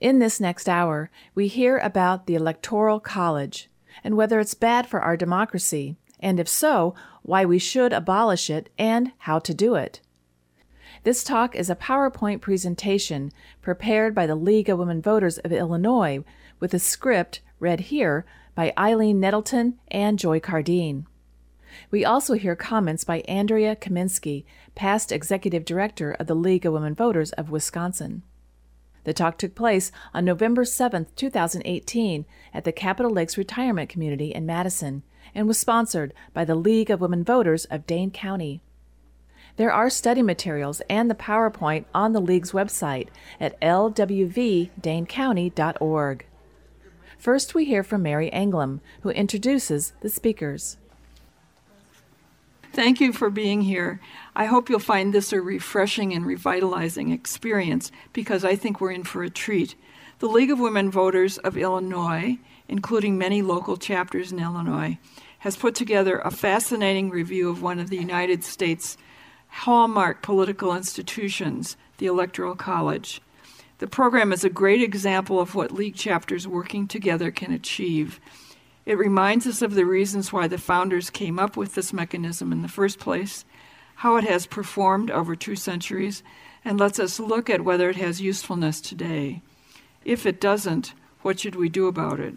In this next hour, we hear about the Electoral College and whether it's bad for our democracy, and if so, why we should abolish it and how to do it. This talk is a PowerPoint presentation prepared by the League of Women Voters of Illinois with a script read here by Aileen Nettleton and Joy Cardin. We also hear comments by Andrea Kaminsky, past executive director of the League of Women Voters of Wisconsin. The talk took place on November 7, 2018, at the Capitol Lakes Retirement Community in Madison and was sponsored by the League of Women Voters of Dane County. There are study materials and the PowerPoint on the League's website at lwvdanecounty.org. First, we hear from Mary Anglim, who introduces the speakers. Thank you for being here. I hope you'll find this a refreshing and revitalizing experience because I think we're in for a treat. The League of Women Voters of Illinois, including many local chapters in Illinois, has put together a fascinating review of one of the United States' hallmark political institutions, the Electoral College. The program is a great example of what League chapters working together can achieve. It reminds us of the reasons why the founders came up with this mechanism in the first place, how it has performed over two centuries, and lets us look at whether it has usefulness today. If it doesn't, what should we do about it?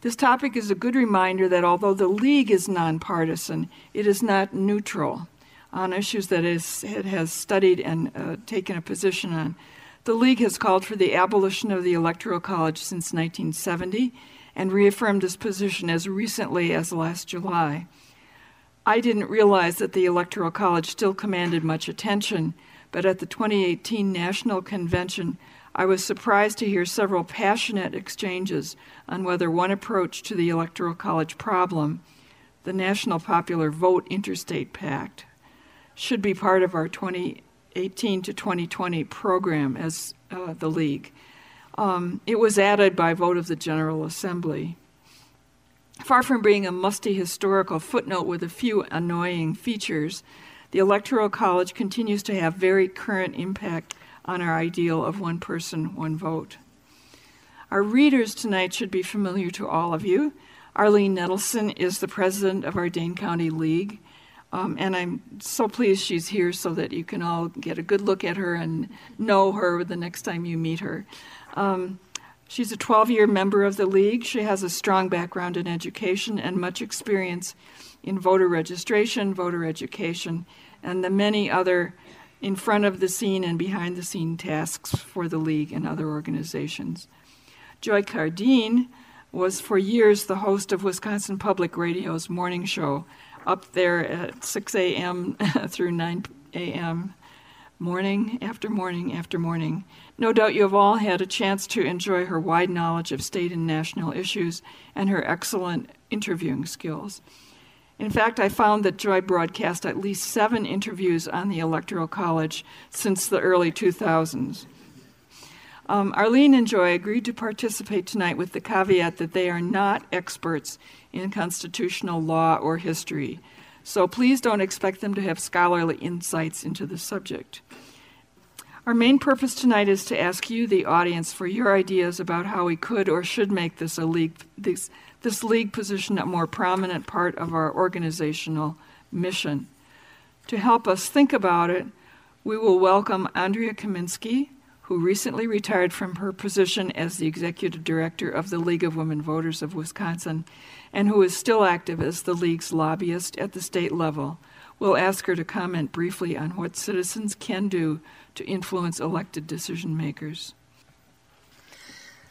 This topic is a good reminder that although the League is nonpartisan, it is not neutral on issues that it has studied and uh, taken a position on. The League has called for the abolition of the Electoral College since 1970 and reaffirmed his position as recently as last July. I didn't realize that the Electoral College still commanded much attention, but at the 2018 National Convention, I was surprised to hear several passionate exchanges on whether one approach to the Electoral College problem, the National Popular Vote Interstate Pact, should be part of our 2018 to 2020 program as uh, the League. Um, it was added by vote of the General Assembly. Far from being a musty historical footnote with a few annoying features, the Electoral College continues to have very current impact on our ideal of one person, one vote. Our readers tonight should be familiar to all of you. Arlene Nettleton is the president of our Dane County League, um, and I'm so pleased she's here so that you can all get a good look at her and know her the next time you meet her. Um, she's a 12 year member of the League. She has a strong background in education and much experience in voter registration, voter education, and the many other in front of the scene and behind the scene tasks for the League and other organizations. Joy Cardin was for years the host of Wisconsin Public Radio's morning show, up there at 6 a.m. through 9 a.m., morning after morning after morning. No doubt you have all had a chance to enjoy her wide knowledge of state and national issues and her excellent interviewing skills. In fact, I found that Joy broadcast at least seven interviews on the Electoral College since the early 2000s. Um, Arlene and Joy agreed to participate tonight with the caveat that they are not experts in constitutional law or history, so please don't expect them to have scholarly insights into the subject. Our main purpose tonight is to ask you, the audience, for your ideas about how we could or should make this a league, this, this league position a more prominent part of our organizational mission. To help us think about it, we will welcome Andrea Kaminsky, who recently retired from her position as the executive director of the League of Women Voters of Wisconsin and who is still active as the League's lobbyist at the state level. We'll ask her to comment briefly on what citizens can do to influence elected decision makers.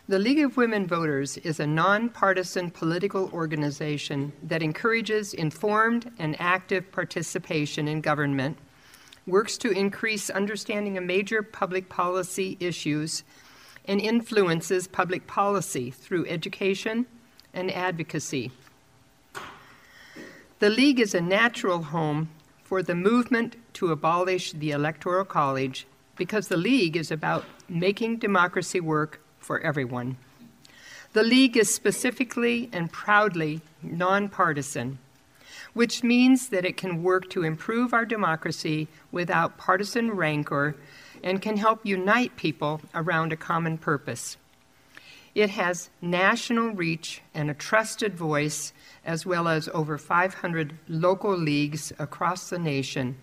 The League of Women Voters is a nonpartisan political organization that encourages informed and active participation in government, works to increase understanding of major public policy issues, and influences public policy through education and advocacy. The League is a natural home for the movement to abolish the Electoral College because the League is about making democracy work for everyone. The League is specifically and proudly nonpartisan, which means that it can work to improve our democracy without partisan rancor and can help unite people around a common purpose. It has national reach and a trusted voice, as well as over 500 local leagues across the nation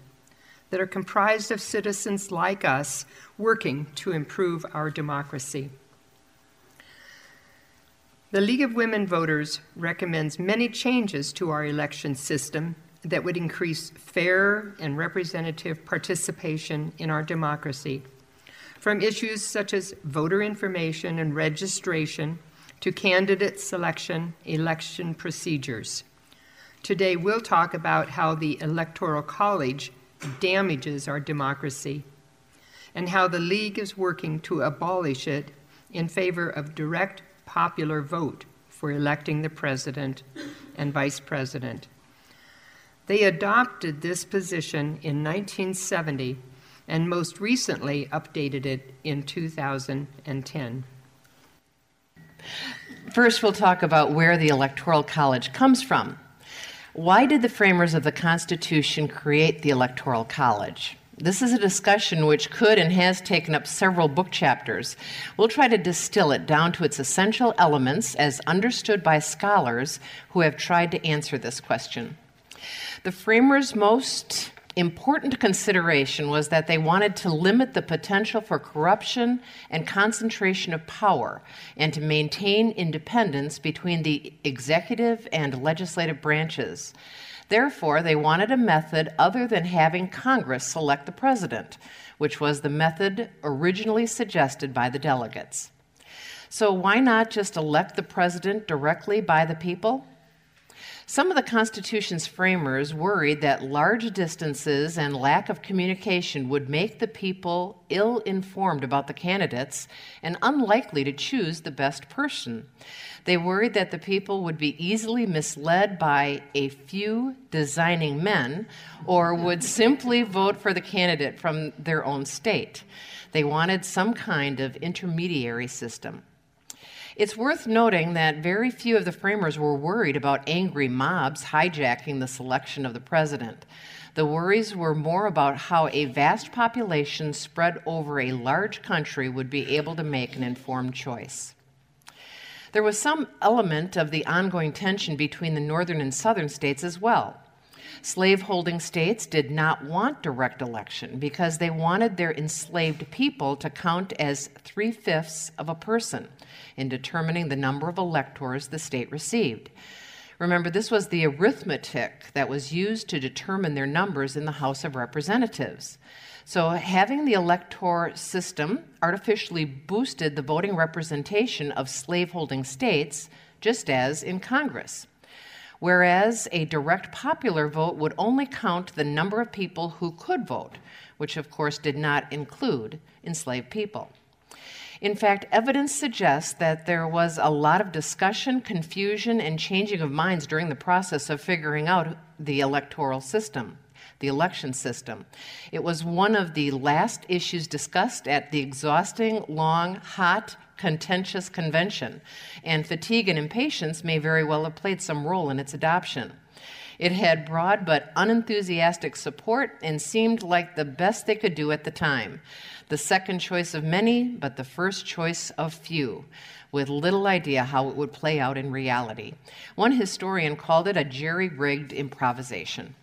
that are comprised of citizens like us working to improve our democracy. The League of Women Voters recommends many changes to our election system that would increase fair and representative participation in our democracy, from issues such as voter information and registration to candidate selection, election procedures. Today, we'll talk about how the Electoral College damages our democracy and how the League is working to abolish it in favor of direct popular vote for electing the president and vice president. They adopted this position in 1970 and most recently updated it in 2010. First, we'll talk about where the Electoral College comes from. Why did the framers of the Constitution create the Electoral College? This is a discussion which could and has taken up several book chapters. We'll try to distill it down to its essential elements as understood by scholars who have tried to answer this question. The framers' most important consideration was that they wanted to limit the potential for corruption and concentration of power and to maintain independence between the executive and legislative branches. Therefore, they wanted a method other than having Congress select the president, which was the method originally suggested by the delegates. So, why not just elect the president directly by the people? Some of the Constitution's framers worried that large distances and lack of communication would make the people ill informed about the candidates and unlikely to choose the best person. They worried that the people would be easily misled by a few designing men or would simply vote for the candidate from their own state. They wanted some kind of intermediary system. It's worth noting that very few of the framers were worried about angry mobs hijacking the selection of the president. The worries were more about how a vast population spread over a large country would be able to make an informed choice. There was some element of the ongoing tension between the northern and southern states as well. Slaveholding states did not want direct election because they wanted their enslaved people to count as three fifths of a person in determining the number of electors the state received. Remember, this was the arithmetic that was used to determine their numbers in the House of Representatives. So, having the elector system artificially boosted the voting representation of slaveholding states, just as in Congress. Whereas a direct popular vote would only count the number of people who could vote, which of course did not include enslaved people. In fact, evidence suggests that there was a lot of discussion, confusion, and changing of minds during the process of figuring out the electoral system the election system. It was one of the last issues discussed at the exhausting, long, hot, contentious convention, and fatigue and impatience may very well have played some role in its adoption. It had broad but unenthusiastic support and seemed like the best they could do at the time. The second choice of many, but the first choice of few, with little idea how it would play out in reality. One historian called it a jerry rigged improvisation.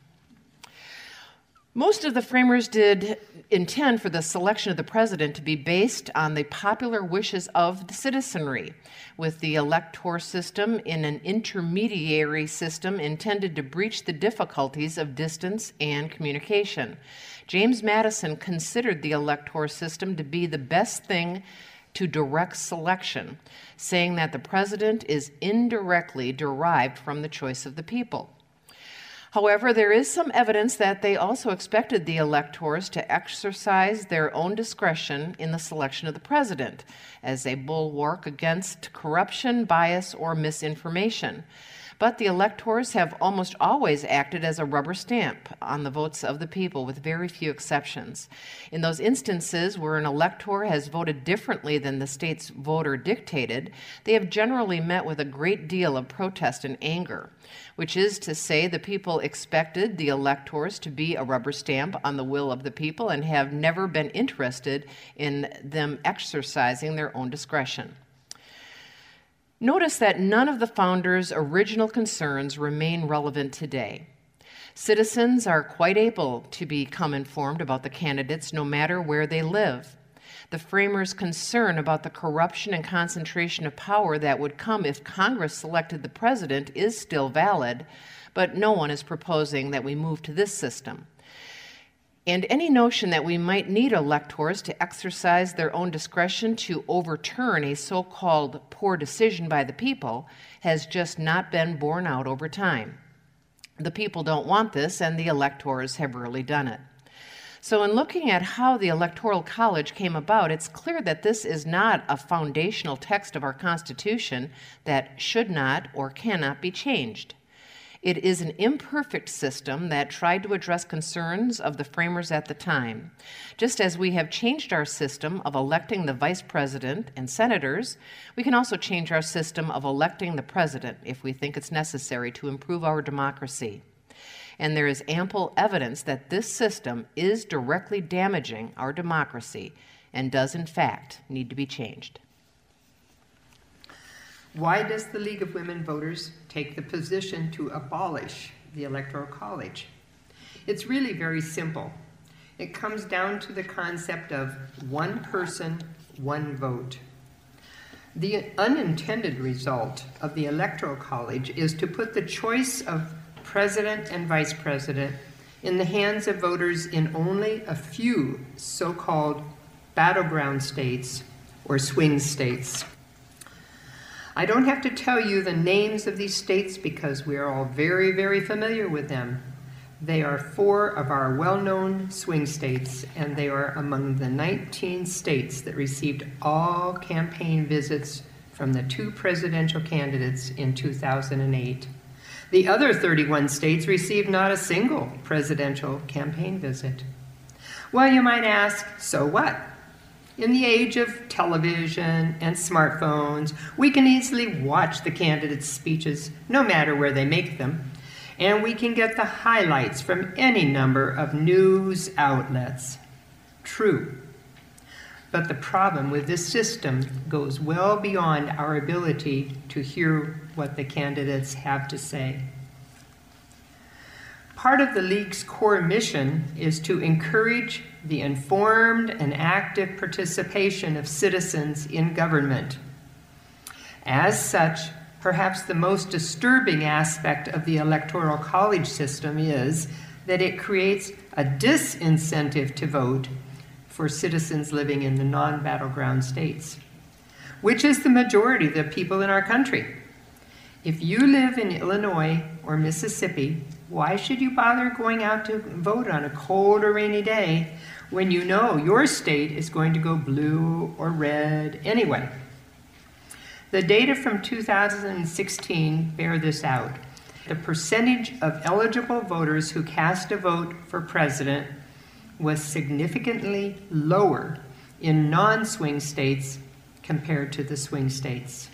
Most of the framers did intend for the selection of the president to be based on the popular wishes of the citizenry, with the elector system in an intermediary system intended to breach the difficulties of distance and communication. James Madison considered the elector system to be the best thing to direct selection, saying that the president is indirectly derived from the choice of the people. However, there is some evidence that they also expected the electors to exercise their own discretion in the selection of the president as a bulwark against corruption, bias, or misinformation. But the electors have almost always acted as a rubber stamp on the votes of the people, with very few exceptions. In those instances where an elector has voted differently than the state's voter dictated, they have generally met with a great deal of protest and anger, which is to say, the people expected the electors to be a rubber stamp on the will of the people and have never been interested in them exercising their own discretion. Notice that none of the founders' original concerns remain relevant today. Citizens are quite able to become informed about the candidates no matter where they live. The framers' concern about the corruption and concentration of power that would come if Congress selected the president is still valid, but no one is proposing that we move to this system. And any notion that we might need electors to exercise their own discretion to overturn a so called poor decision by the people has just not been borne out over time. The people don't want this, and the electors have rarely done it. So, in looking at how the Electoral College came about, it's clear that this is not a foundational text of our Constitution that should not or cannot be changed. It is an imperfect system that tried to address concerns of the framers at the time. Just as we have changed our system of electing the vice president and senators, we can also change our system of electing the president if we think it's necessary to improve our democracy. And there is ample evidence that this system is directly damaging our democracy and does, in fact, need to be changed. Why does the League of Women Voters take the position to abolish the Electoral College? It's really very simple. It comes down to the concept of one person, one vote. The unintended result of the Electoral College is to put the choice of president and vice president in the hands of voters in only a few so called battleground states or swing states. I don't have to tell you the names of these states because we are all very, very familiar with them. They are four of our well known swing states, and they are among the 19 states that received all campaign visits from the two presidential candidates in 2008. The other 31 states received not a single presidential campaign visit. Well, you might ask, so what? In the age of television and smartphones, we can easily watch the candidates' speeches, no matter where they make them, and we can get the highlights from any number of news outlets. True. But the problem with this system goes well beyond our ability to hear what the candidates have to say. Part of the League's core mission is to encourage the informed and active participation of citizens in government. As such, perhaps the most disturbing aspect of the Electoral College system is that it creates a disincentive to vote for citizens living in the non battleground states, which is the majority of the people in our country. If you live in Illinois or Mississippi, why should you bother going out to vote on a cold or rainy day when you know your state is going to go blue or red anyway? The data from 2016 bear this out. The percentage of eligible voters who cast a vote for president was significantly lower in non swing states compared to the swing states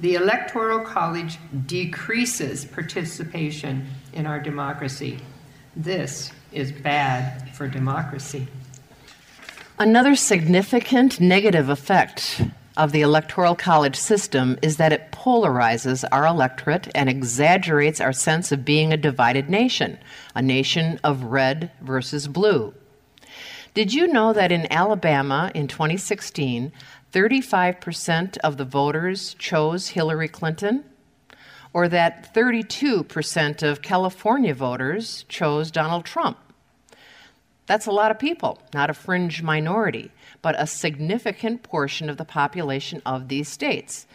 the Electoral College decreases participation in our democracy. This is bad for democracy. Another significant negative effect of the Electoral College system is that it polarizes our electorate and exaggerates our sense of being a divided nation, a nation of red versus blue. Did you know that in Alabama in 2016, 35% of the voters chose Hillary Clinton, or that 32% of California voters chose Donald Trump. That's a lot of people, not a fringe minority, but a significant portion of the population of these states.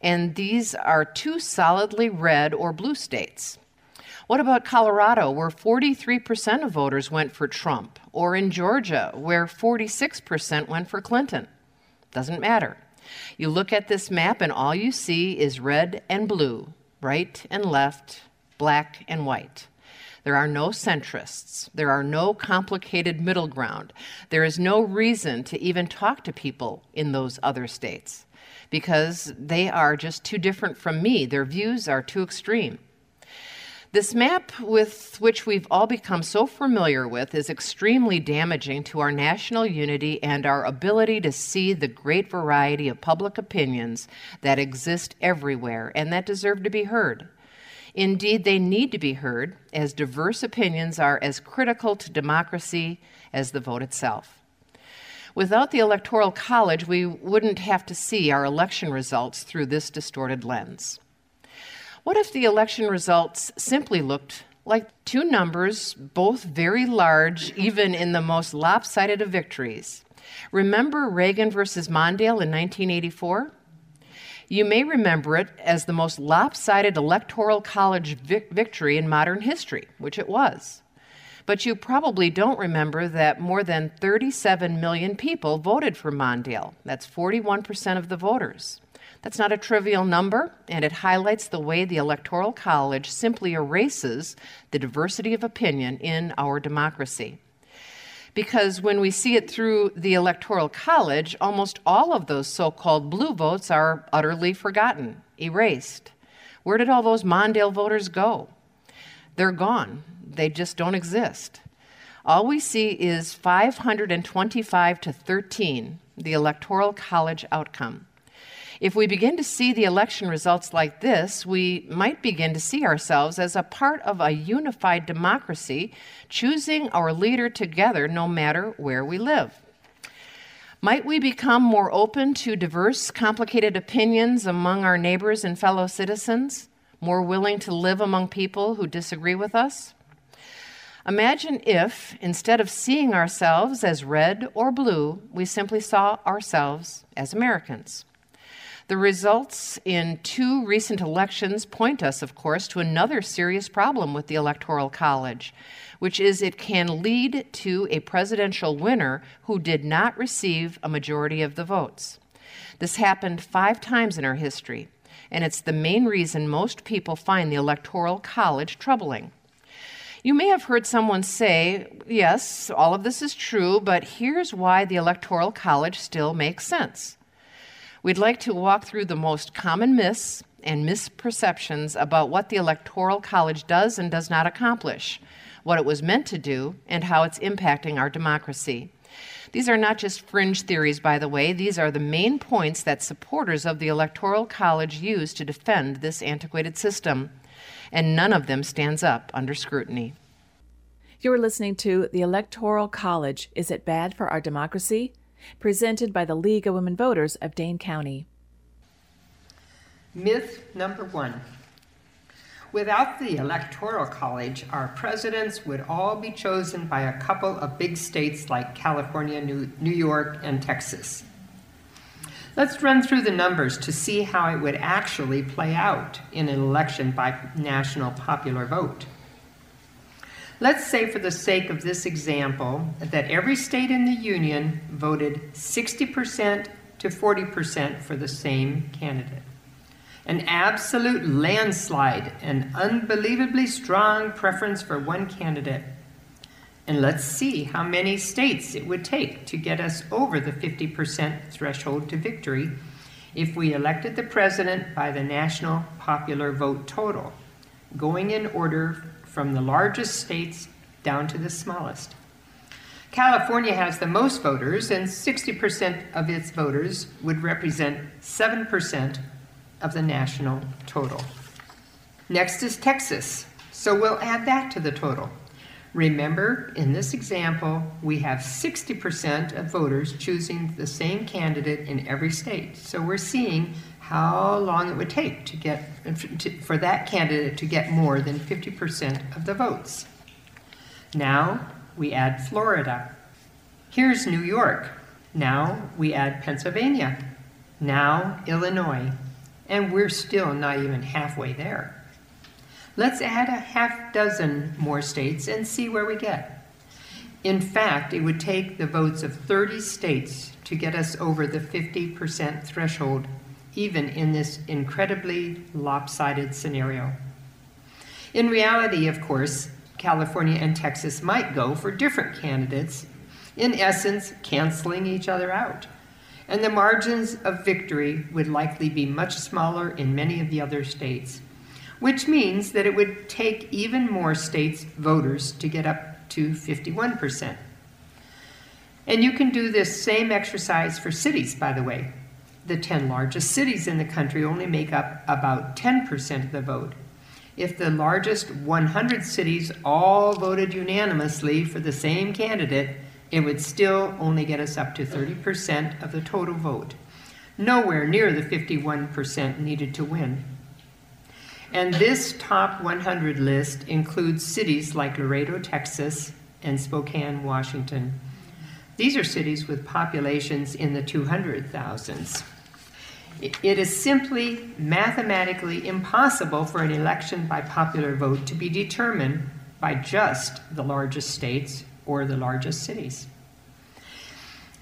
And these are two solidly red or blue states. What about Colorado, where 43% of voters went for Trump, or in Georgia, where 46% went for Clinton? Doesn't matter. You look at this map and all you see is red and blue. right and left, black and white. There are no centrists. There are no complicated middle ground. There is no reason to even talk to people in those other states because they are just too different from me. Their views are too extreme. This map, with which we've all become so familiar with, is extremely damaging to our national unity and our ability to see the great variety of public opinions that exist everywhere and that deserve to be heard. Indeed, they need to be heard, as diverse opinions are as critical to democracy as the vote itself. Without the Electoral College, we wouldn't have to see our election results through this distorted lens. What if the election results simply looked like two numbers, both very large, even in the most lopsided of victories? Remember Reagan versus Mondale in 1984? You may remember it as the most lopsided electoral college vic- victory in modern history, which it was. But you probably don't remember that more than 37 million people voted for Mondale. That's 41% of the voters. That's not a trivial number, and it highlights the way the Electoral College simply erases the diversity of opinion in our democracy. Because when we see it through the Electoral College, almost all of those so called blue votes are utterly forgotten, erased. Where did all those Mondale voters go? They're gone, they just don't exist. All we see is 525 to 13, the Electoral College outcome. If we begin to see the election results like this, we might begin to see ourselves as a part of a unified democracy, choosing our leader together no matter where we live. Might we become more open to diverse, complicated opinions among our neighbors and fellow citizens, more willing to live among people who disagree with us? Imagine if, instead of seeing ourselves as red or blue, we simply saw ourselves as Americans. The results in two recent elections point us, of course, to another serious problem with the Electoral College, which is it can lead to a presidential winner who did not receive a majority of the votes. This happened five times in our history, and it's the main reason most people find the Electoral College troubling. You may have heard someone say, yes, all of this is true, but here's why the Electoral College still makes sense. We'd like to walk through the most common myths and misperceptions about what the Electoral College does and does not accomplish, what it was meant to do, and how it's impacting our democracy. These are not just fringe theories, by the way. These are the main points that supporters of the Electoral College use to defend this antiquated system, and none of them stands up under scrutiny. You're listening to The Electoral College Is It Bad for Our Democracy? Presented by the League of Women Voters of Dane County. Myth number one. Without the Electoral College, our presidents would all be chosen by a couple of big states like California, New, New York, and Texas. Let's run through the numbers to see how it would actually play out in an election by national popular vote. Let's say, for the sake of this example, that every state in the Union voted 60% to 40% for the same candidate. An absolute landslide, an unbelievably strong preference for one candidate. And let's see how many states it would take to get us over the 50% threshold to victory if we elected the president by the national popular vote total, going in order from the largest states down to the smallest. California has the most voters, and 60% of its voters would represent 7% of the national total. Next is Texas, so we'll add that to the total. Remember, in this example, we have 60% of voters choosing the same candidate in every state. So we're seeing how long it would take to get for that candidate to get more than 50% of the votes. Now we add Florida. Here's New York. Now we add Pennsylvania. Now Illinois. And we're still not even halfway there. Let's add a half dozen more states and see where we get. In fact, it would take the votes of 30 states to get us over the 50% threshold even in this incredibly lopsided scenario. In reality, of course, California and Texas might go for different candidates, in essence, canceling each other out. And the margins of victory would likely be much smaller in many of the other states, which means that it would take even more states' voters to get up to 51%. And you can do this same exercise for cities, by the way. The 10 largest cities in the country only make up about 10% of the vote. If the largest 100 cities all voted unanimously for the same candidate, it would still only get us up to 30% of the total vote, nowhere near the 51% needed to win. And this top 100 list includes cities like Laredo, Texas, and Spokane, Washington. These are cities with populations in the 200,000s. It is simply mathematically impossible for an election by popular vote to be determined by just the largest states or the largest cities.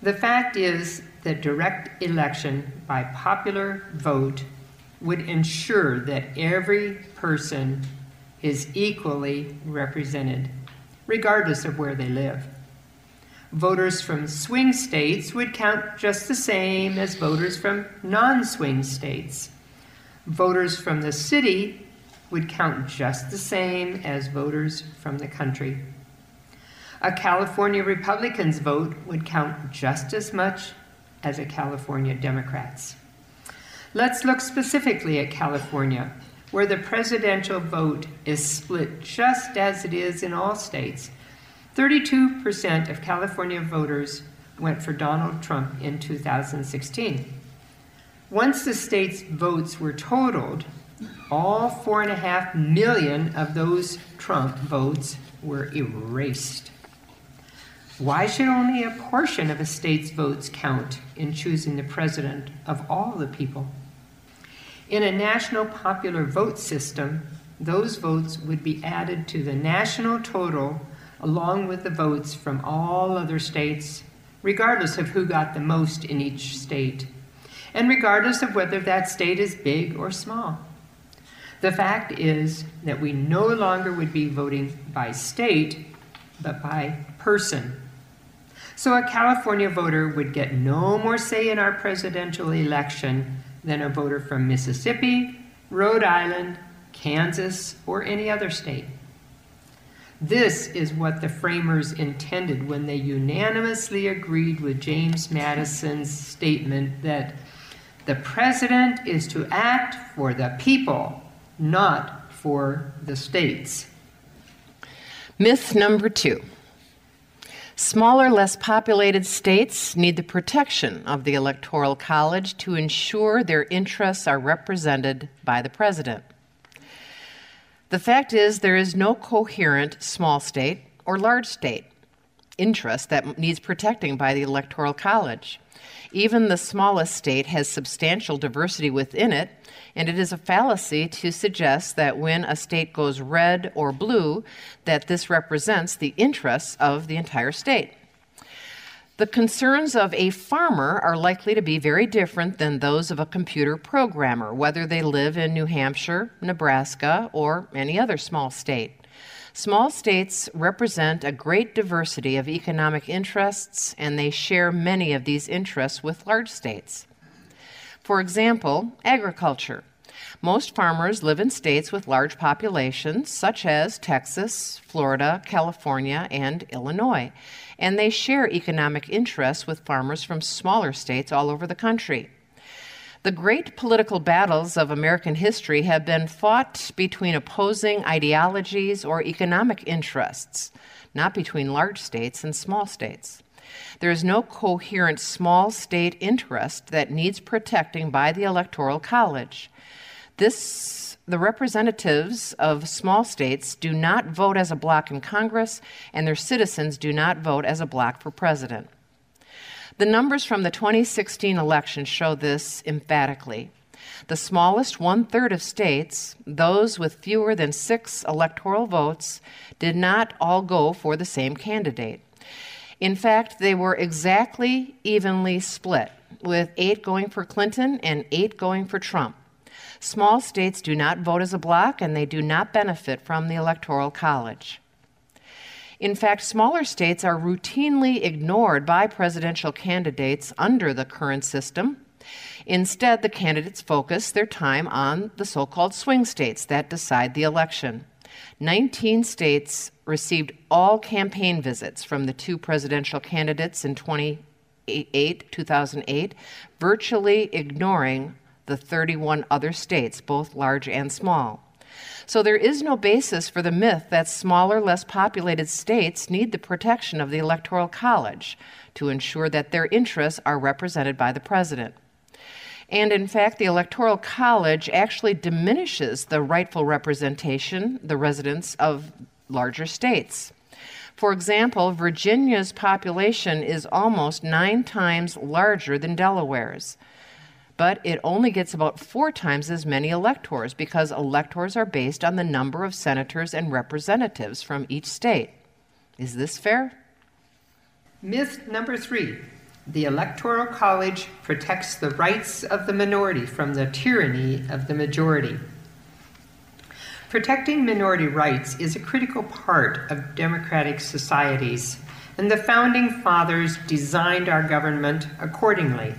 The fact is that direct election by popular vote would ensure that every person is equally represented, regardless of where they live. Voters from swing states would count just the same as voters from non swing states. Voters from the city would count just the same as voters from the country. A California Republican's vote would count just as much as a California Democrat's. Let's look specifically at California, where the presidential vote is split just as it is in all states 32% of California voters went for Donald Trump in 2016. Once the state's votes were totaled, all four and a half million of those Trump votes were erased. Why should only a portion of a state's votes count in choosing the president of all the people? In a national popular vote system, those votes would be added to the national total along with the votes from all other states, regardless of who got the most in each state, and regardless of whether that state is big or small. The fact is that we no longer would be voting by state, but by person. So a California voter would get no more say in our presidential election than a voter from Mississippi, Rhode Island, Kansas, or any other state. This is what the framers intended when they unanimously agreed with James Madison's statement that the president is to act for the people, not for the states. Myth number two. Smaller, less populated states need the protection of the Electoral College to ensure their interests are represented by the president. The fact is, there is no coherent small state or large state interest that needs protecting by the Electoral College. Even the smallest state has substantial diversity within it, and it is a fallacy to suggest that when a state goes red or blue, that this represents the interests of the entire state. The concerns of a farmer are likely to be very different than those of a computer programmer, whether they live in New Hampshire, Nebraska, or any other small state. Small states represent a great diversity of economic interests, and they share many of these interests with large states. For example, agriculture. Most farmers live in states with large populations, such as Texas, Florida, California, and Illinois and they share economic interests with farmers from smaller states all over the country. The great political battles of American history have been fought between opposing ideologies or economic interests, not between large states and small states. There is no coherent small state interest that needs protecting by the Electoral College. This the representatives of small states do not vote as a bloc in Congress, and their citizens do not vote as a bloc for president. The numbers from the 2016 election show this emphatically. The smallest one third of states, those with fewer than six electoral votes, did not all go for the same candidate. In fact, they were exactly evenly split with eight going for Clinton and eight going for Trump. Small states do not vote as a bloc and they do not benefit from the Electoral College. In fact, smaller states are routinely ignored by presidential candidates under the current system. Instead, the candidates focus their time on the so called swing states that decide the election. 19 states received all campaign visits from the two presidential candidates in 2008, 2008, virtually ignoring the 31 other states, both large and small. So there is no basis for the myth that smaller, less populated states need the protection of the Electoral College to ensure that their interests are represented by the president. And in fact, the Electoral College actually diminishes the rightful representation, the residents of larger states. For example, Virginia's population is almost nine times larger than Delaware's but it only gets about four times as many electors because electors are based on the number of senators and representatives from each state. Is this fair? Myth number three the Electoral College protects the rights of the minority from the tyranny of the majority. Protecting minority rights is a critical part of democratic societies, and the Founding Fathers designed our government accordingly.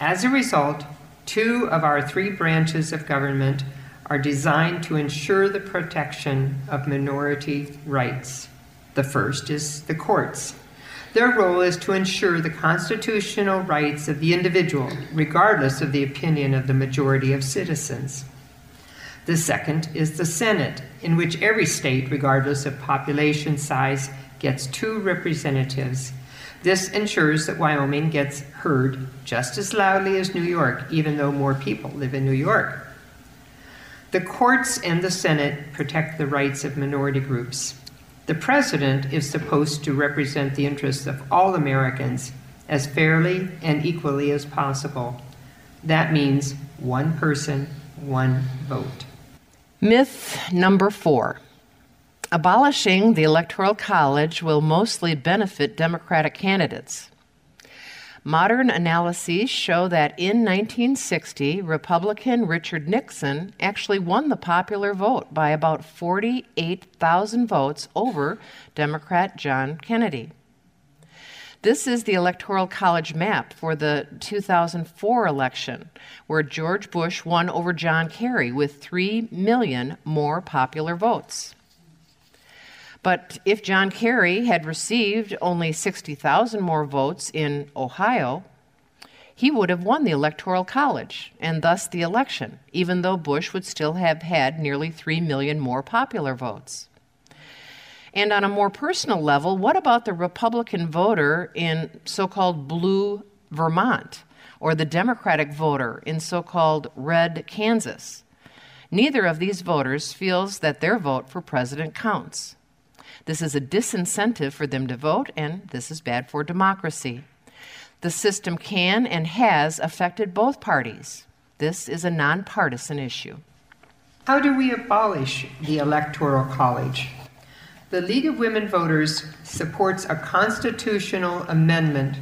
As a result, two of our three branches of government are designed to ensure the protection of minority rights. The first is the courts. Their role is to ensure the constitutional rights of the individual, regardless of the opinion of the majority of citizens. The second is the Senate, in which every state, regardless of population size, gets two representatives this ensures that Wyoming gets heard just as loudly as New York, even though more people live in New York. The courts and the Senate protect the rights of minority groups. The president is supposed to represent the interests of all Americans as fairly and equally as possible. That means one person, one vote. Myth number four Abolishing the Electoral College will mostly benefit Democratic candidates. Modern analyses show that in 1960, Republican Richard Nixon actually won the popular vote by about 48,000 votes over Democrat John Kennedy. This is the Electoral College map for the 2004 election, where George Bush won over John Kerry with 3 million more popular votes. But if John Kerry had received only 60,000 more votes in Ohio, he would have won the Electoral College and thus the election, even though Bush would still have had nearly 3 million more popular votes. And on a more personal level, what about the Republican voter in so called blue Vermont or the Democratic voter in so called red Kansas? Neither of these voters feels that their vote for president counts. This is a disincentive for them to vote, and this is bad for democracy. The system can and has affected both parties. This is a nonpartisan issue. How do we abolish the Electoral College? The League of Women Voters supports a constitutional amendment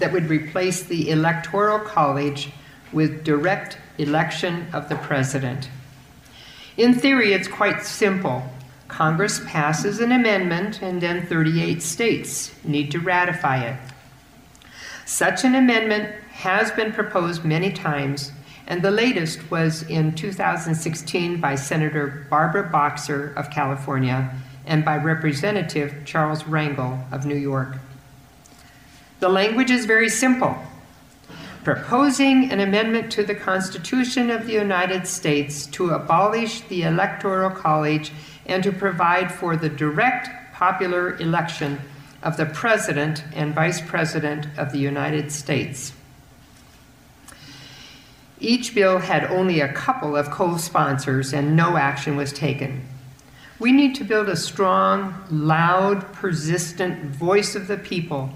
that would replace the Electoral College with direct election of the president. In theory, it's quite simple. Congress passes an amendment, and then 38 states need to ratify it. Such an amendment has been proposed many times, and the latest was in 2016 by Senator Barbara Boxer of California and by Representative Charles Rangel of New York. The language is very simple. Proposing an amendment to the Constitution of the United States to abolish the Electoral College and to provide for the direct popular election of the President and Vice President of the United States. Each bill had only a couple of co sponsors and no action was taken. We need to build a strong, loud, persistent voice of the people,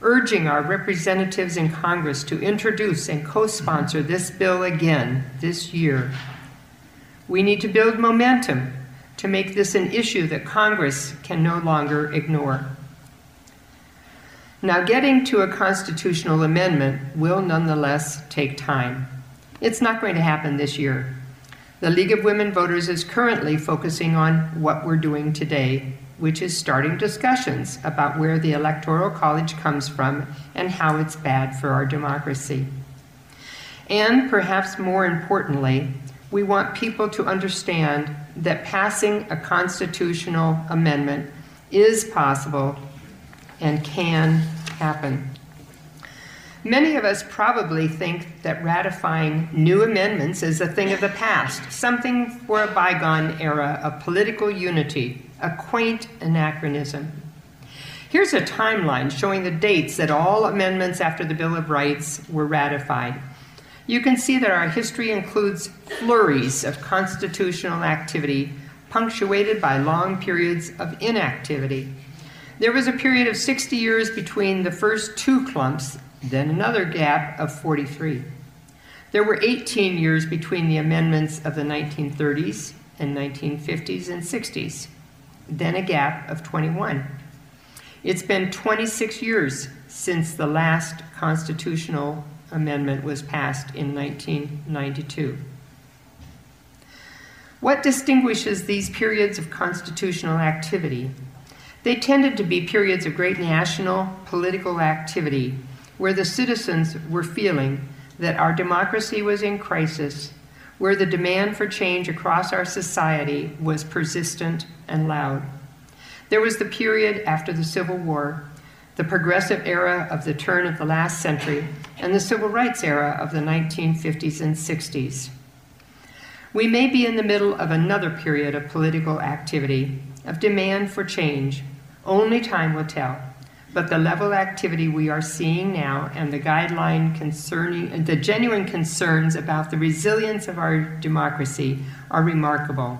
urging our representatives in Congress to introduce and co sponsor this bill again this year. We need to build momentum to make this an issue that Congress can no longer ignore. Now, getting to a constitutional amendment will nonetheless take time. It's not going to happen this year. The League of Women Voters is currently focusing on what we're doing today, which is starting discussions about where the Electoral College comes from and how it's bad for our democracy. And perhaps more importantly, we want people to understand that passing a constitutional amendment is possible and can happen. Many of us probably think that ratifying new amendments is a thing of the past, something for a bygone era of political unity, a quaint anachronism. Here's a timeline showing the dates that all amendments after the Bill of Rights were ratified. You can see that our history includes flurries of constitutional activity punctuated by long periods of inactivity. There was a period of 60 years between the first two clumps, then another gap of 43. There were 18 years between the amendments of the 1930s and 1950s and 60s, then a gap of 21. It's been 26 years since the last constitutional amendment was passed in 1992. What distinguishes these periods of constitutional activity they tended to be periods of great national political activity where the citizens were feeling that our democracy was in crisis, where the demand for change across our society was persistent and loud. There was the period after the Civil War, the progressive era of the turn of the last century, and the civil rights era of the 1950s and 60s. We may be in the middle of another period of political activity of demand for change. Only time will tell. But the level of activity we are seeing now and the guideline concerning the genuine concerns about the resilience of our democracy are remarkable.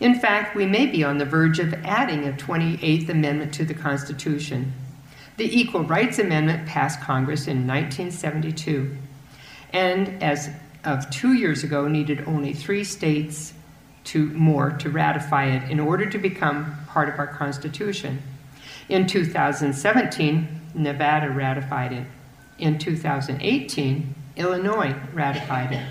In fact, we may be on the verge of adding a 28th Amendment to the Constitution. The Equal Rights Amendment passed Congress in 1972, and as of two years ago, needed only three states to more to ratify it in order to become part of our Constitution. In 2017, Nevada ratified it. In 2018, Illinois ratified it.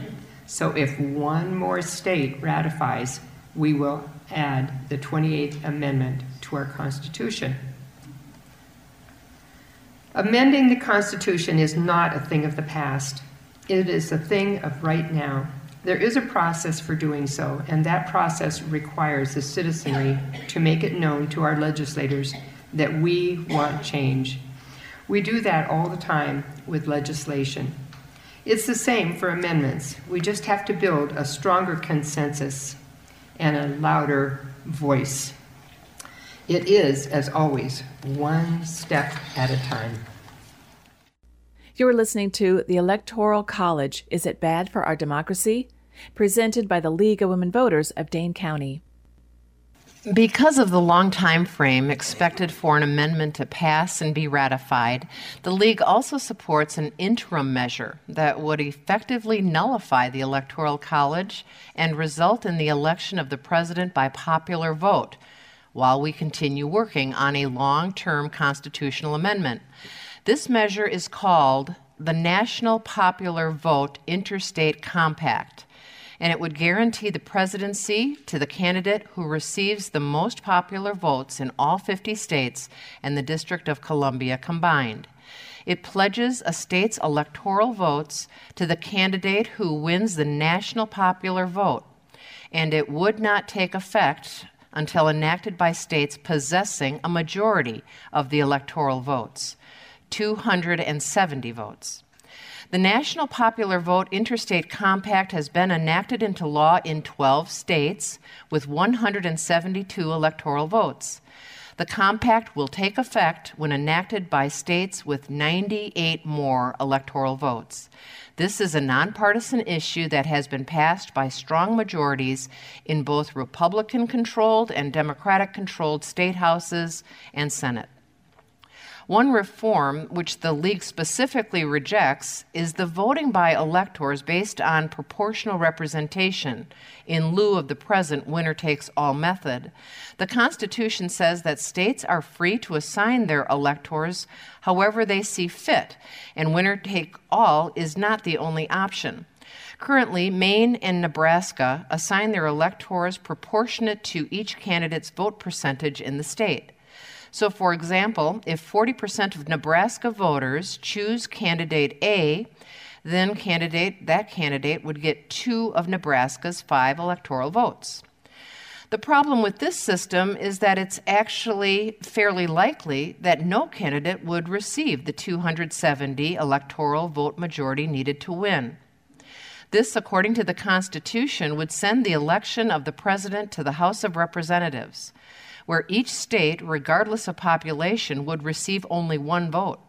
So if one more state ratifies, we will add the 28th Amendment to our Constitution. Amending the Constitution is not a thing of the past, it is a thing of right now. There is a process for doing so, and that process requires the citizenry to make it known to our legislators that we want change. We do that all the time with legislation. It's the same for amendments. We just have to build a stronger consensus and a louder voice. It is, as always, one step at a time. You're listening to The Electoral College Is It Bad for Our Democracy? presented by the League of Women Voters of Dane County. Because of the long time frame expected for an amendment to pass and be ratified, the League also supports an interim measure that would effectively nullify the Electoral College and result in the election of the President by popular vote while we continue working on a long term constitutional amendment. This measure is called the National Popular Vote Interstate Compact and it would guarantee the presidency to the candidate who receives the most popular votes in all 50 states and the District of Columbia combined. It pledges a state's electoral votes to the candidate who wins the national popular vote, and it would not take effect until enacted by states possessing a majority of the electoral votes 270 votes. The National Popular Vote Interstate Compact has been enacted into law in 12 states with 172 electoral votes. The compact will take effect when enacted by states with 98 more electoral votes. This is a nonpartisan issue that has been passed by strong majorities in both Republican controlled and Democratic controlled state houses and Senate. One reform, which the League specifically rejects, is the voting by electors based on proportional representation in lieu of the present winner takes all method. The Constitution says that states are free to assign their electors however they see fit, and winner take all is not the only option. Currently, Maine and Nebraska assign their electors proportionate to each candidate's vote percentage in the state. So, for example, if 40% of Nebraska voters choose candidate A, then candidate that candidate would get 2 of Nebraska's 5 electoral votes. The problem with this system is that it's actually fairly likely that no candidate would receive the 270 electoral vote majority needed to win. This, according to the Constitution, would send the election of the President to the House of Representatives where each state, regardless of population, would receive only one vote.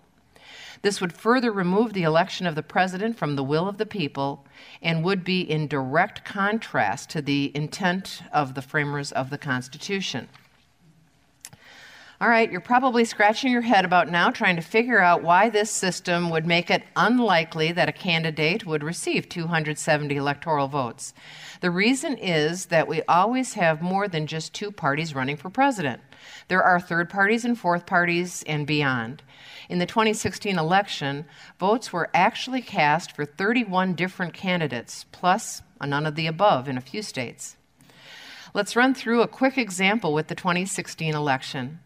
This would further remove the election of the president from the will of the people and would be in direct contrast to the intent of the framers of the Constitution. All right, you're probably scratching your head about now trying to figure out why this system would make it unlikely that a candidate would receive 270 electoral votes. The reason is that we always have more than just two parties running for president. There are third parties and fourth parties and beyond. In the 2016 election, votes were actually cast for 31 different candidates, plus none of the above in a few states. Let's run through a quick example with the 2016 election.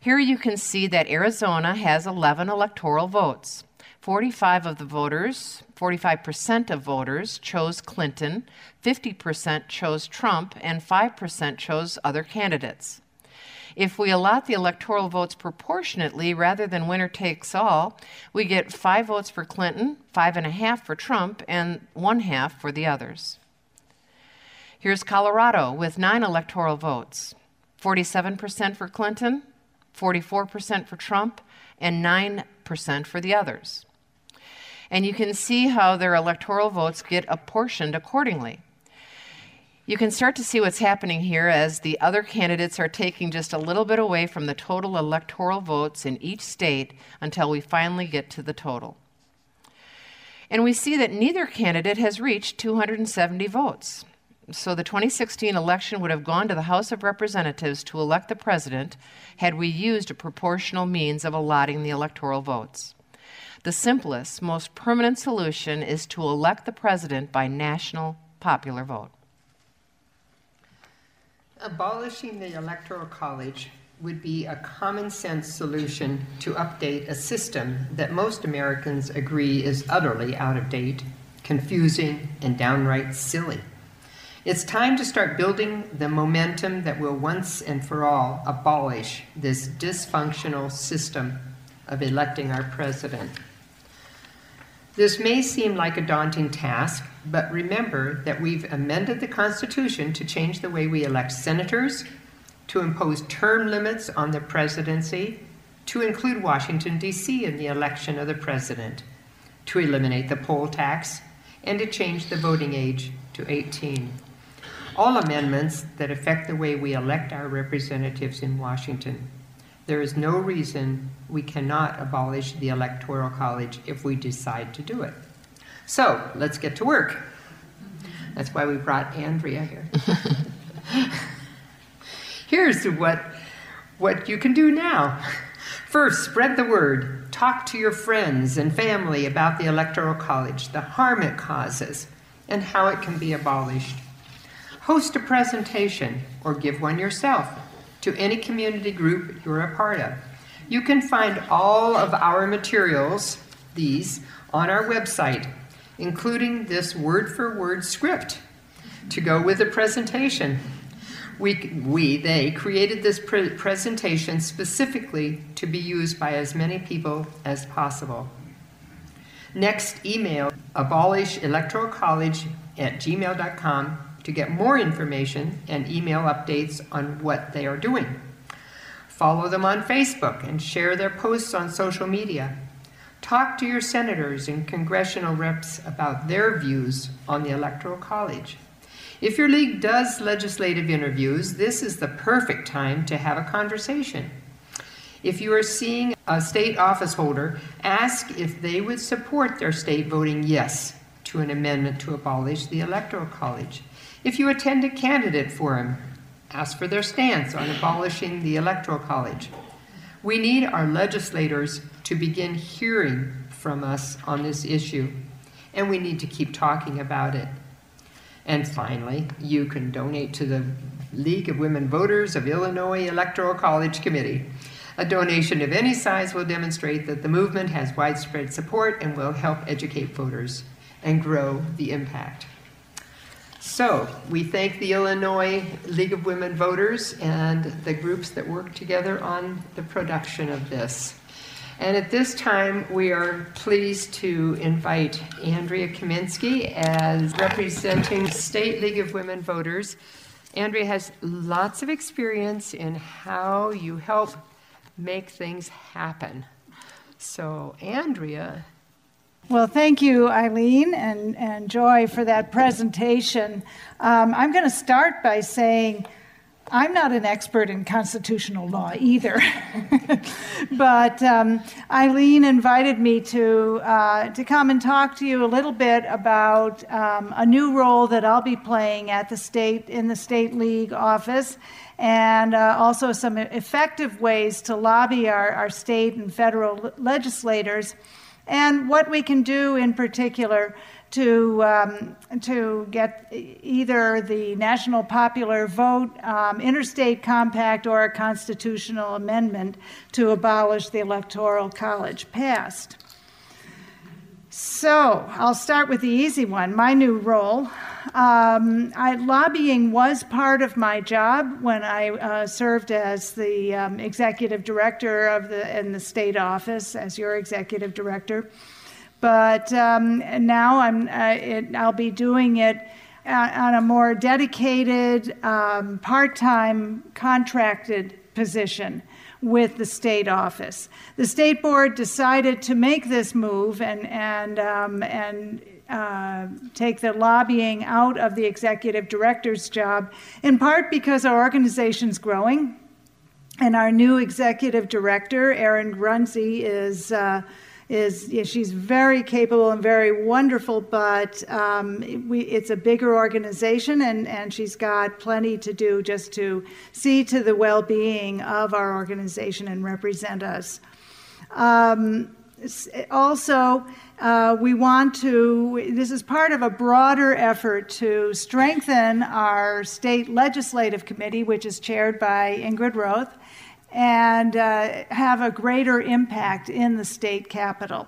Here you can see that Arizona has 11 electoral votes. 45 of the voters, 45% of voters chose Clinton, 50% chose Trump, and 5% chose other candidates. If we allot the electoral votes proportionately rather than winner takes all, we get five votes for Clinton, five and a half for Trump, and one half for the others. Here's Colorado with nine electoral votes 47% for Clinton, 44% for Trump, and 9% for the others and you can see how their electoral votes get apportioned accordingly. You can start to see what's happening here as the other candidates are taking just a little bit away from the total electoral votes in each state until we finally get to the total. And we see that neither candidate has reached 270 votes. So the 2016 election would have gone to the House of Representatives to elect the president had we used a proportional means of allotting the electoral votes. The simplest, most permanent solution is to elect the president by national popular vote. Abolishing the Electoral College would be a common sense solution to update a system that most Americans agree is utterly out of date, confusing, and downright silly. It's time to start building the momentum that will once and for all abolish this dysfunctional system of electing our president. This may seem like a daunting task, but remember that we've amended the Constitution to change the way we elect senators, to impose term limits on the presidency, to include Washington, D.C. in the election of the president, to eliminate the poll tax, and to change the voting age to 18. All amendments that affect the way we elect our representatives in Washington. There is no reason we cannot abolish the Electoral College if we decide to do it. So let's get to work. That's why we brought Andrea here. Here's what, what you can do now. First, spread the word. Talk to your friends and family about the Electoral College, the harm it causes, and how it can be abolished. Host a presentation or give one yourself to any community group you're a part of. You can find all of our materials, these, on our website, including this word for word script to go with the presentation. We, we they created this pre- presentation specifically to be used by as many people as possible. Next, email abolishelectoralcollege at gmail.com to get more information and email updates on what they are doing. Follow them on Facebook and share their posts on social media. Talk to your senators and congressional reps about their views on the Electoral College. If your league does legislative interviews, this is the perfect time to have a conversation. If you are seeing a state office holder, ask if they would support their state voting yes to an amendment to abolish the Electoral College. If you attend a candidate forum, ask for their stance on abolishing the Electoral College. We need our legislators to begin hearing from us on this issue, and we need to keep talking about it. And finally, you can donate to the League of Women Voters of Illinois Electoral College Committee. A donation of any size will demonstrate that the movement has widespread support and will help educate voters and grow the impact. So, we thank the Illinois League of Women Voters and the groups that work together on the production of this. And at this time, we are pleased to invite Andrea Kaminski as representing State League of Women Voters. Andrea has lots of experience in how you help make things happen. So, Andrea, well, thank you, Aileen and, and Joy, for that presentation. Um, I'm going to start by saying I'm not an expert in constitutional law either, but um, Aileen invited me to uh, to come and talk to you a little bit about um, a new role that I'll be playing at the state in the state league office, and uh, also some effective ways to lobby our, our state and federal legislators and what we can do in particular to, um, to get either the national popular vote, um, interstate compact, or a constitutional amendment to abolish the Electoral College passed. So I'll start with the easy one my new role. Um, I, lobbying was part of my job when I uh, served as the um, executive director of the in the state office as your executive director. But um, now I'm uh, it, I'll be doing it uh, on a more dedicated, um, part-time, contracted position with the state office. The state board decided to make this move and, and, um, and uh, take the lobbying out of the executive director's job, in part because our organization's growing. And our new executive director, Erin Grunze, is uh, is yeah, she's very capable and very wonderful, but um, we, it's a bigger organization, and, and she's got plenty to do just to see to the well being of our organization and represent us. Um, also, uh, we want to, this is part of a broader effort to strengthen our state legislative committee, which is chaired by Ingrid Roth, and uh, have a greater impact in the state capital.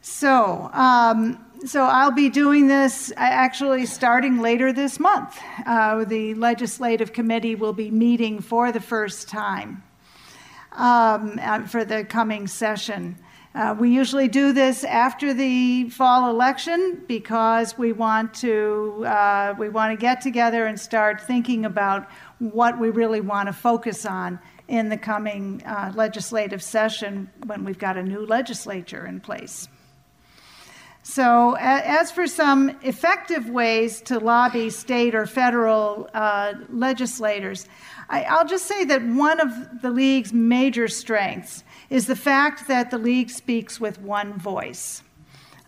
So, um, so I'll be doing this actually starting later this month. Uh, the legislative committee will be meeting for the first time um, uh, for the coming session. Uh, we usually do this after the fall election because we want to uh, we want to get together and start thinking about what we really want to focus on in the coming uh, legislative session when we've got a new legislature in place. So, as for some effective ways to lobby state or federal uh, legislators, I, will just say that one of the League's major strengths is the fact that the League speaks with one voice.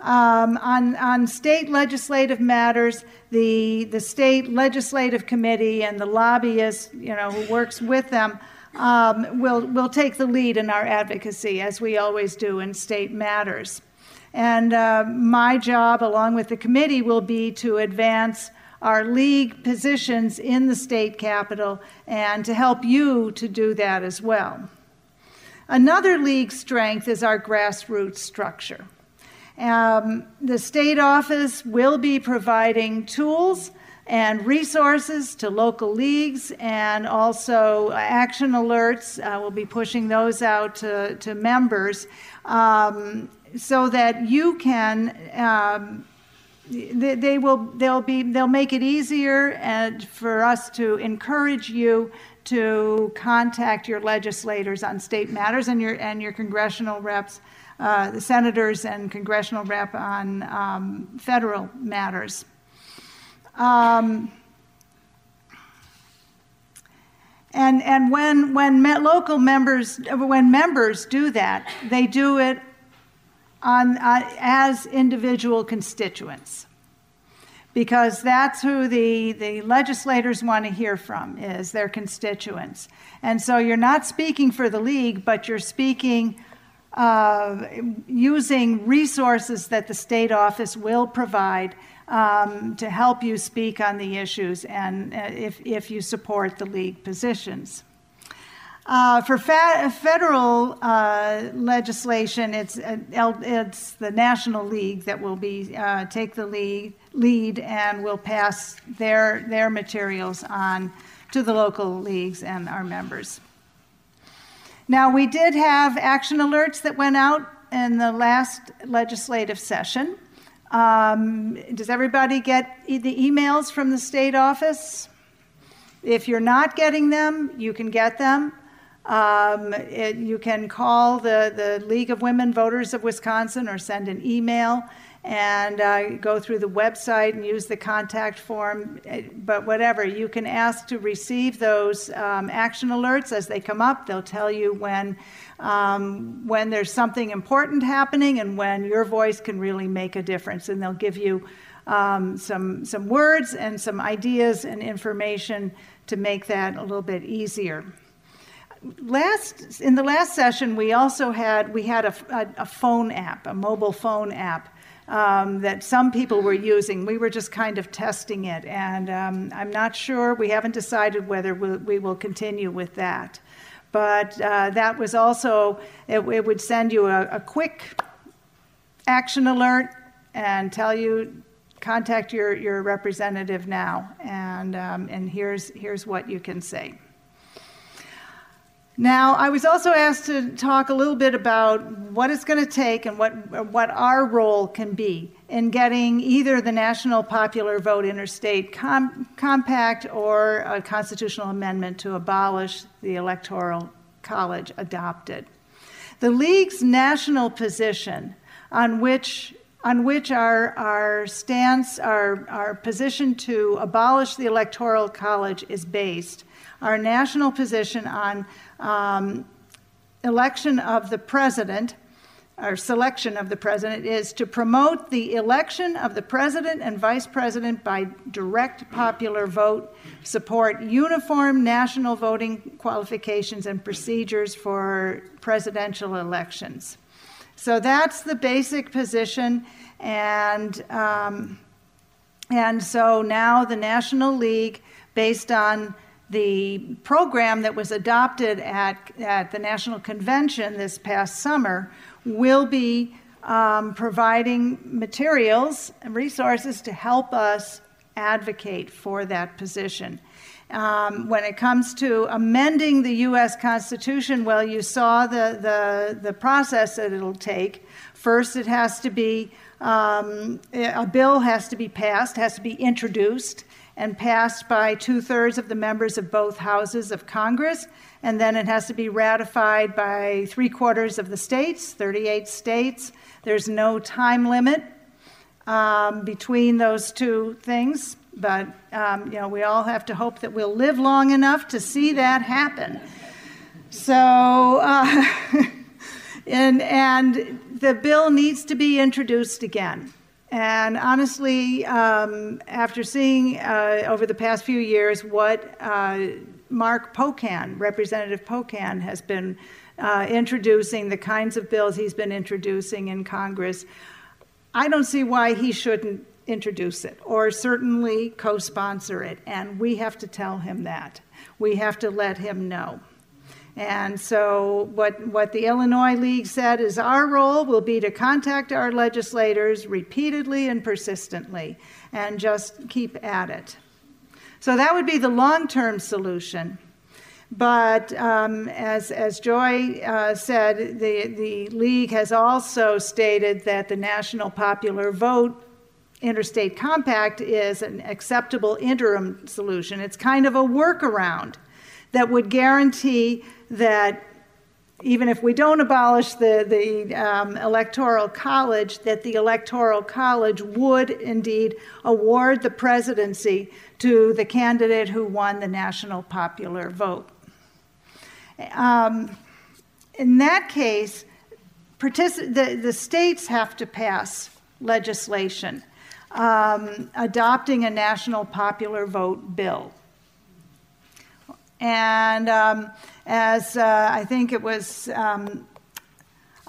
Um, on, on state legislative matters, the, the state legislative committee and the lobbyist, you know, who works with them, um, will, will take the lead in our advocacy, as we always do in state matters. And uh, my job, along with the committee, will be to advance our league positions in the state capital and to help you to do that as well. Another league strength is our grassroots structure. Um, the state office will be providing tools and resources to local leagues and also action alerts. Uh, we'll be pushing those out to, to members um, so that you can. Um, they, they, will they'll be they'll make it easier and for us to encourage you to contact your legislators on state matters and your and your congressional reps uh, the senators and congressional rep on um, federal matters. Um, And, and when, when local members, when members do that, they do it on, uh, as individual constituents. Because that's who the, the legislators want to hear from, is their constituents. And so you're not speaking for the league, but you're speaking uh, using resources that the state office will provide um, to help you speak on the issues and uh, if, if you support the league positions. Uh, for fa- federal uh, legislation, it's, uh, it's the National League that will be uh, take the lead, lead and will pass their, their materials on to the local leagues and our members. Now, we did have action alerts that went out in the last legislative session. Um, does everybody get e- the emails from the state office? If you're not getting them, you can get them. Um, it, you can call the, the League of Women Voters of Wisconsin or send an email and uh, go through the website and use the contact form. Eh, but whatever, you can ask to receive those um, action alerts as they come up. They'll tell you when um, when there's something important happening and when your voice can really make a difference. And they'll give you um, some, some words and some ideas and information to make that a little bit easier. Last, in the last session, we also had, we had a, a, a phone app, a mobile phone app. Um, that some people were using. We were just kind of testing it, and um, I'm not sure. We haven't decided whether we'll, we will continue with that. But uh, that was also, it, it would send you a, a, quick action alert and tell you, contact your, your representative now, and, um, and here's, here's what you can say. Now, I was also asked to talk a little bit about what it's going to take and what, what our role can be in getting either the National Popular Vote Interstate com- Compact or a constitutional amendment to abolish the Electoral College adopted. The League's national position on which on which our, our stance, our, our position to abolish the Electoral College is based. Our national position on um, election of the president, or selection of the president, is to promote the election of the president and vice president by direct popular vote, support uniform national voting qualifications and procedures for presidential elections. So that's the basic position, and um, and so now the National League, based on the program that was adopted at, at the National Convention this past summer will be um, providing materials and resources to help us advocate for that position. Um, when it comes to amending the U.S. Constitution, well, you saw the, the, the process that it'll take. First, it has to be, um, a bill has to be passed, has to be introduced and passed by two thirds of the members of both houses of Congress. And then it has to be ratified by three quarters of the states, 38 states. There's no time limit um, between those two things, but um, you know we all have to hope that we'll live long enough to see that happen. So, uh, and and the bill needs to be introduced again. And honestly, um, after seeing uh, over the past few years what uh, Mark Pocan, Representative Pocan, has been uh, introducing, the kinds of bills he's been introducing in Congress, I don't see why he shouldn't introduce it or certainly co sponsor it. And we have to tell him that. We have to let him know. And so, what, what the Illinois League said is our role will be to contact our legislators repeatedly and persistently and just keep at it. So, that would be the long term solution. But um, as, as Joy uh, said, the, the League has also stated that the National Popular Vote Interstate Compact is an acceptable interim solution. It's kind of a workaround that would guarantee that even if we don't abolish the, the um, electoral college, that the electoral college would indeed award the presidency to the candidate who won the national popular vote. Um, in that case, the, the states have to pass legislation um, adopting a national popular vote bill. And um, as uh, I think it was um,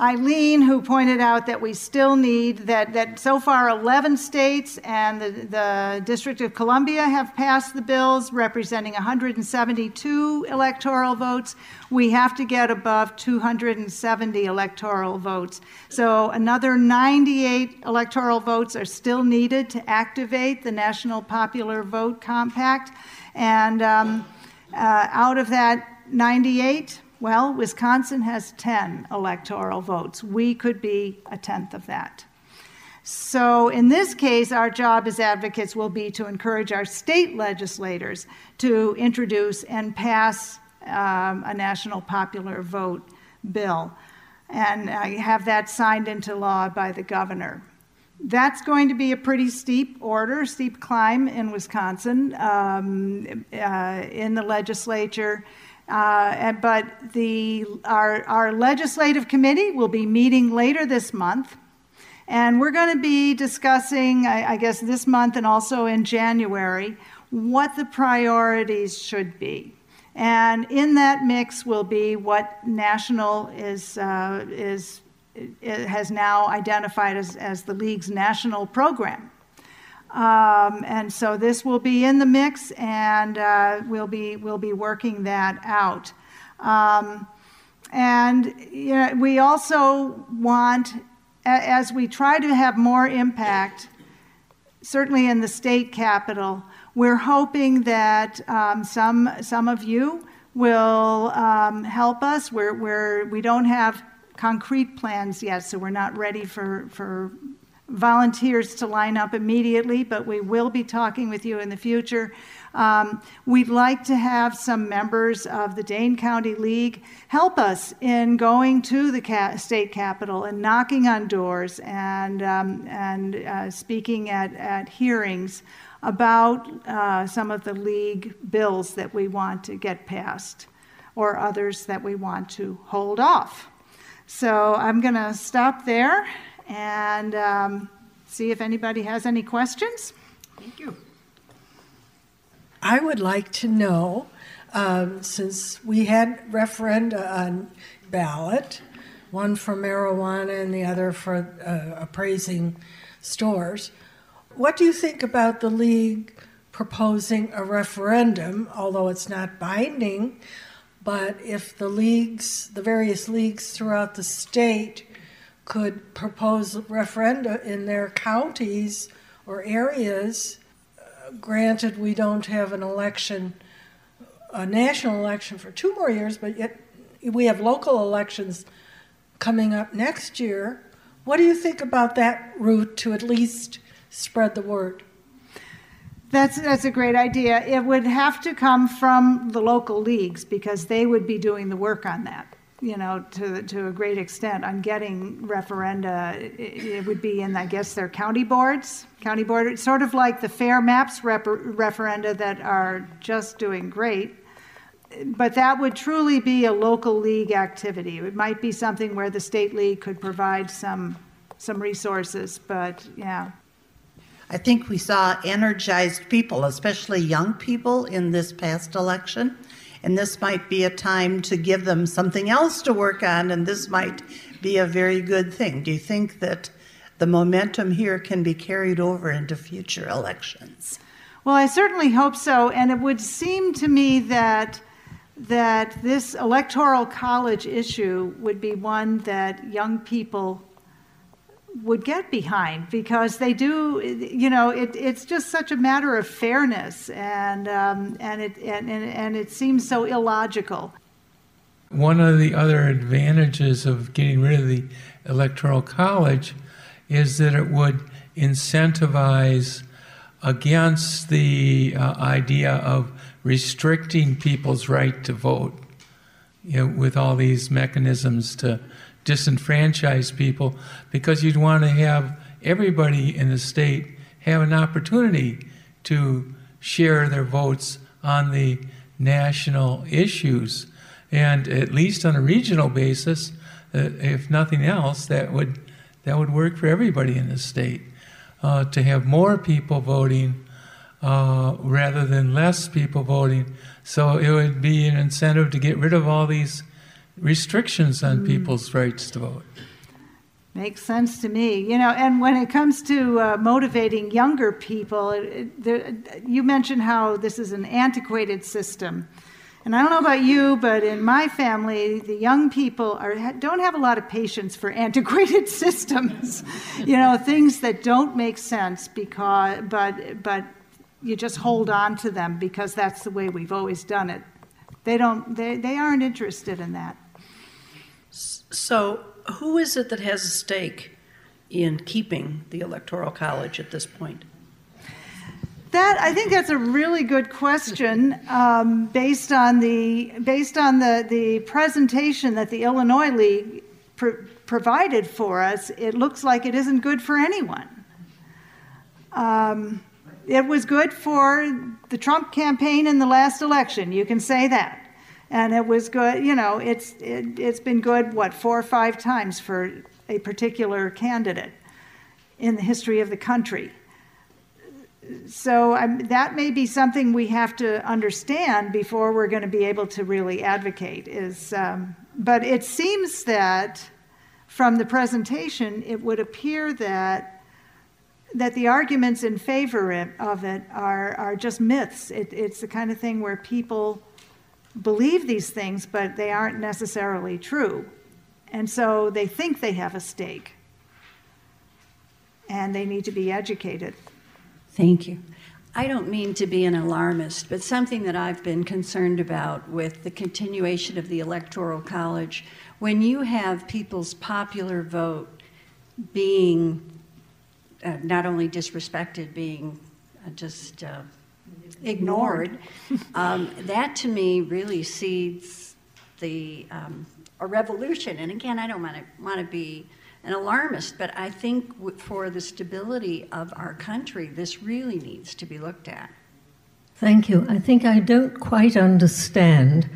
Aileen, who pointed out that we still need that, that so far 11 states and the, the District of Columbia have passed the bills representing 172 electoral votes. We have to get above 270 electoral votes. So another 98 electoral votes are still needed to activate the National Popular Vote Compact. And um, uh, out of that 98, well, Wisconsin has 10 electoral votes. We could be a tenth of that. So, in this case, our job as advocates will be to encourage our state legislators to introduce and pass um, a national popular vote bill and uh, have that signed into law by the governor. That's going to be a pretty steep order, steep climb in Wisconsin, um, uh, in the legislature. Uh, but the, our, our legislative committee will be meeting later this month. And we're going to be discussing, I, I guess, this month and also in January, what the priorities should be. And in that mix will be what national is, uh, is, has now identified as, as the league's national program. Um, and so this will be in the mix, and uh, we'll be we'll be working that out. Um, and you know, we also want, as we try to have more impact, certainly in the state capital, we're hoping that um, some some of you will um, help us. We're, we're, we don't have concrete plans yet, so we're not ready for, for volunteers to line up immediately, but we will be talking with you in the future. Um, we'd like to have some members of the Dane County League help us in going to the ca- state capitol and knocking on doors and, um, and uh, speaking at, at hearings about uh, some of the league bills that we want to get passed or others that we want to hold off. So I'm going to stop there and um, see if anybody has any questions. Thank you. I would like to know, um, since we had referenda on ballot, one for marijuana and the other for uh, appraising stores, what do you think about the league proposing a referendum, although it's not binding? But if the leagues, the various leagues throughout the state, could propose referenda in their counties or areas. Uh, granted, we don't have an election, a national election for two more years, but yet we have local elections coming up next year. What do you think about that route to at least spread the word? That's, that's a great idea. It would have to come from the local leagues because they would be doing the work on that you know, to, to a great extent on getting referenda. It, it would be in, I guess, their county boards, county board, it's sort of like the fair maps rep- referenda that are just doing great. But that would truly be a local league activity. It might be something where the state league could provide some, some resources, but yeah. I think we saw energized people, especially young people, in this past election and this might be a time to give them something else to work on, and this might be a very good thing. Do you think that the momentum here can be carried over into future elections? Well, I certainly hope so, and it would seem to me that that this electoral college issue would be one that young people would get behind because they do you know it, it's just such a matter of fairness and um, and it and, and, and it seems so illogical. One of the other advantages of getting rid of the electoral college is that it would incentivize against the uh, idea of restricting people's right to vote you know, with all these mechanisms to disenfranchise people because you'd want to have everybody in the state have an opportunity to share their votes on the national issues. And at least on a regional basis, uh, if nothing else, that would that would work for everybody in the state. Uh, to have more people voting uh, rather than less people voting, so it would be an incentive to get rid of all these restrictions on mm. people's rights to vote. Makes sense to me. You know, and when it comes to uh, motivating younger people, it, there, you mentioned how this is an antiquated system. And I don't know about you, but in my family, the young people are, don't have a lot of patience for antiquated systems. you know, things that don't make sense because, but, but you just hold on to them because that's the way we've always done it. They don't, they, they aren't interested in that. So who is it that has a stake in keeping the Electoral College at this point? That I think that's a really good question, um, based on the based on the the presentation that the Illinois League pr- provided for us. It looks like it isn't good for anyone. Um, it was good for the Trump campaign in the last election. You can say that and it was good. You know, it's it, it's been good what four or five times for a particular candidate in the history of the country. So um, that may be something we have to understand before we're going to be able to really advocate. Is um, but it seems that from the presentation, it would appear that that the arguments in favor of it are are just myths. It, it's the kind of thing where people believe these things, but they aren't necessarily true. And so they think they have a stake. And they need to be educated. Thank you. I don't mean to be an alarmist, but something that I've been concerned about with the continuation of the Electoral College, when you have people's popular vote being uh, not only disrespected, being uh, just uh, ignored. um, that to me really seeds the um, a revolution. And again, I don't want to want to be an alarmist, but I think for the stability of our country, this really needs to be looked at. Thank you. I think I don't quite understand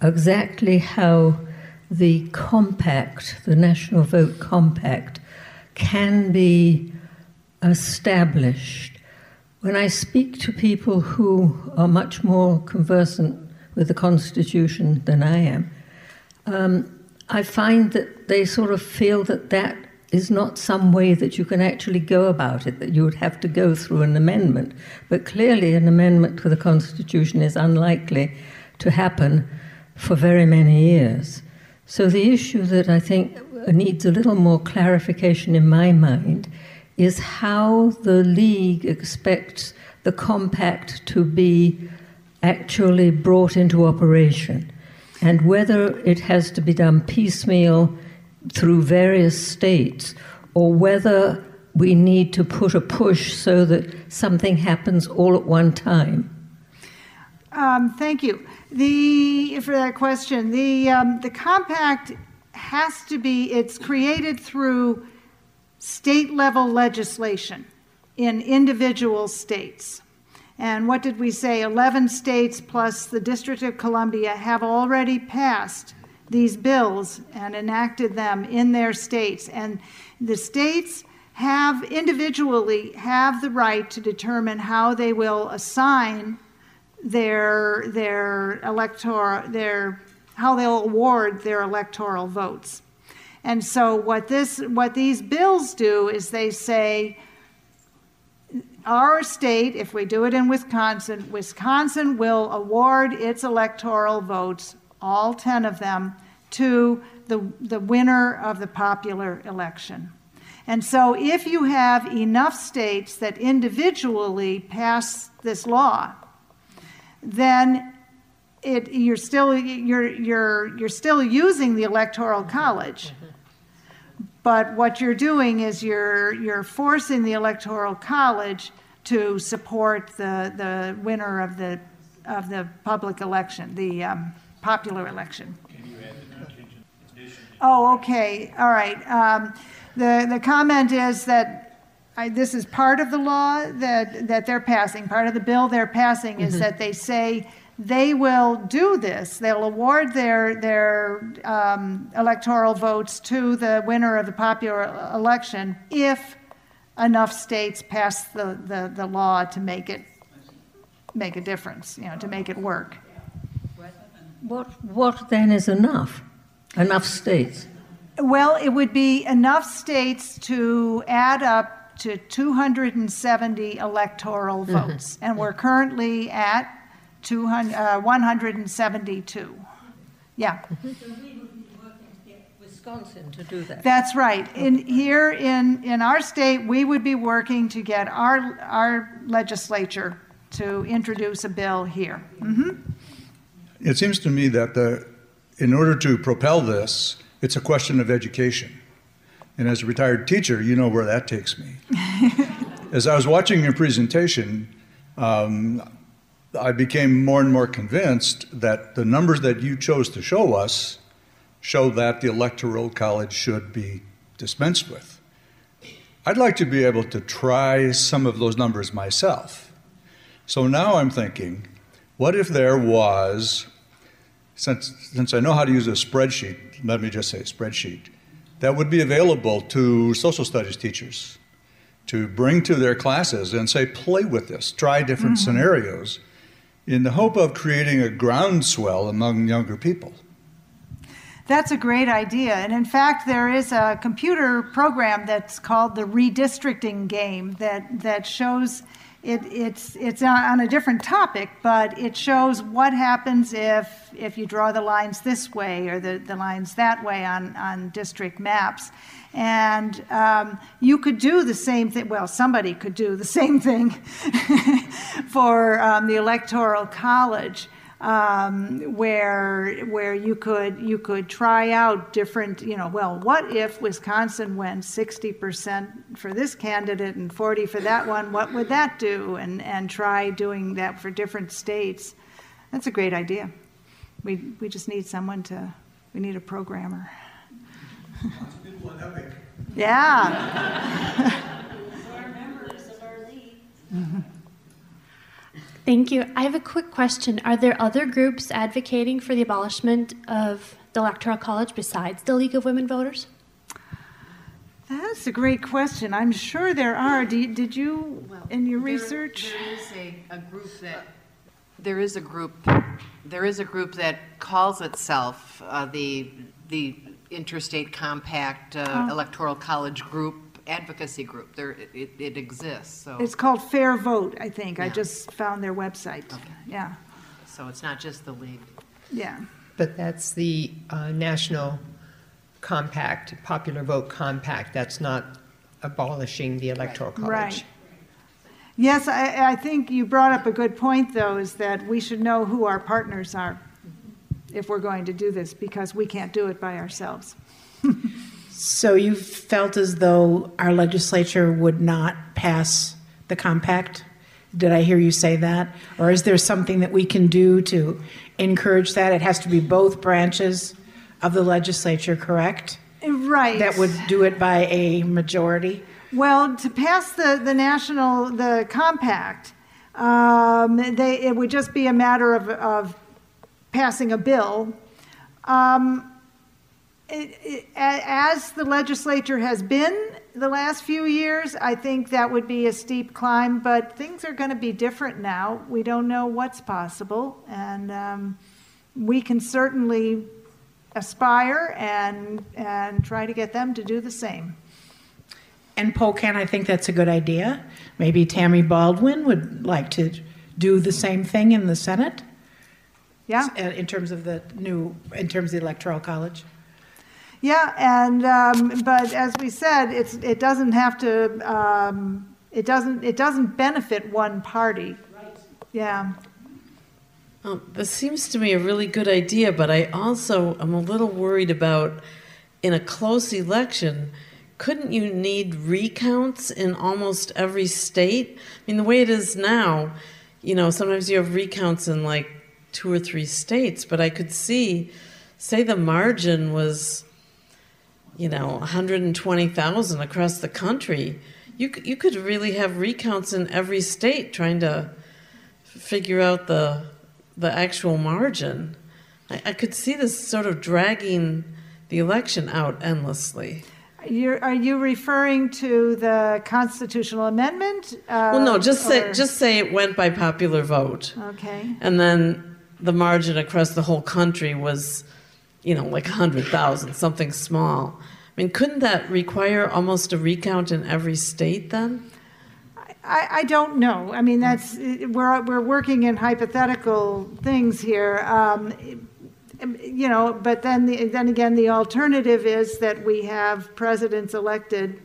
exactly how the compact, the National Vote Compact, can be established when I speak to people who are much more conversant with the Constitution than I am, um, I find that they sort of feel that that is not some way that you can actually go about it, that you would have to go through an amendment. But clearly, an amendment to the Constitution is unlikely to happen for very many years. So, the issue that I think needs a little more clarification in my mind is how the League expects the compact to be actually brought into operation and whether it has to be done piecemeal through various states or whether we need to put a push so that something happens all at one time. Um, thank you. The for that question, the um, the compact has to be. It's created through state level legislation in individual states. And what did we say? 11 states plus the District of Columbia have already passed these bills and enacted them in their states. And the states have individually have the right to determine how they will assign their their electoral their how they'll award their electoral votes. And so what this what these bills do is they say our state, if we do it in Wisconsin, Wisconsin will award its electoral votes, all 10 of them, to the, the winner of the popular election. And so, if you have enough states that individually pass this law, then it, you're, still, you're, you're, you're still using the Electoral College. But what you're doing is you're, you're forcing the Electoral College to support the, the winner of the, of the public election, the um, popular election. Oh, okay, all right. Um, the, the comment is that I, this is part of the law that, that they're passing. Part of the bill they're passing is mm-hmm. that they say they will do this. They'll award their, their um, electoral votes to the winner of the popular election if enough states pass the, the, the law to make it make a difference, you know, to make it work. What, what then is enough? Enough states? Well, it would be enough states to add up to 270 electoral Mm-hmm. votes. And we're currently at 200, uh, 172. Yeah. So we would be working to get Wisconsin to do that. That's right. In, here in, in our state, we would be working to get our, our legislature to introduce a bill here. Mhm. It seems to me that the, in order to propel this, it's a question of education. And as a retired teacher, you know where that takes me. as I was watching your presentation, um, I became more and more convinced that the numbers that you chose to show us show that the Electoral College should be dispensed with. I'd like to be able to try some of those numbers myself. So now I'm thinking, what if there was, since, since I know how to use a spreadsheet, let me just say spreadsheet, that would be available to social studies teachers to bring to their classes and say, play with this, try different Mhm. scenarios in the hope of creating a groundswell among younger people. That's a great idea. And in fact, there is a computer program that's called the redistricting game that, that shows it, it's, it's on a different topic, but it shows what happens if, if you draw the lines this way or the, the lines that way on, on district maps. And um, you could do the same thing, well, somebody could do the same thing for um, the Electoral College um, where where you could you could try out different you know well what if Wisconsin went 60% for this candidate and 40 for that one? What would that do? And and try doing that for different states. That's a great idea. We we just need someone to we need a programmer yeah Thank you. I have a quick question. Are there other groups advocating for the abolishment of the Electoral College besides the League of Women Voters? that's a great question i'm sure there are did, did you in your There- research There is a, a group that, there is a group, there is a group that calls itself uh, the, the Interstate Compact uh, Oh. Electoral College Group Advocacy Group. There, it, it exists, so. It's called Fair Vote, I think. I Yeah. just found their website. Yeah, So it's not just the league. yeah. But that's the uh, National Compact, Popular Vote Compact. That's not abolishing the Electoral College. Right. Yes, I, I think you brought up a good point, though, is that we should know who our partners are if we're going to do this, because we can't do it by ourselves. So you felt as though our legislature would not pass the compact? Did I hear you say that? Or is there something that we can do to encourage that? It has to be both branches of the legislature, correct? Right. That would do it by a majority? Well, to pass the, the national, the compact, um, they, it would just be a matter of, of passing a bill. Um, it, it, as the legislature has been the last few years, I think that would be a steep climb, but things are going to be different now. We don't know what's possible, and um, we can certainly aspire and, and try to get them to do the same. And Pocan, I think that's a good idea. Maybe Tammy Baldwin would like to do the same thing in the Senate? Yeah. Uh, In terms of the new, in terms of the Electoral College? Yeah, and, um, but as we said, it's, it doesn't have to, um, it doesn't, it doesn't benefit one party. Right. Yeah. Um, this seems to me a really good idea, but I also am a little worried about in a close election, couldn't you need recounts in almost every state? I mean, the way it is now, you know, sometimes you have recounts in like two or three states, but I could see, say the margin was, you know, 120,000 across the country. You, you could really have recounts in every state trying to figure out the the actual margin, I, I could see this sort of dragging the election out endlessly. You're, are you referring to the constitutional amendment? Uh, well, no, just say just say it went by popular vote, Okay. and then the margin across the whole country was, you know, like hundred thousand, something small. I mean, couldn't that require almost a recount in every state then? I, I don't know. I mean, that's, we're, we're working in hypothetical things here. Um, you know, but then, the, then again, the alternative is that we have presidents elected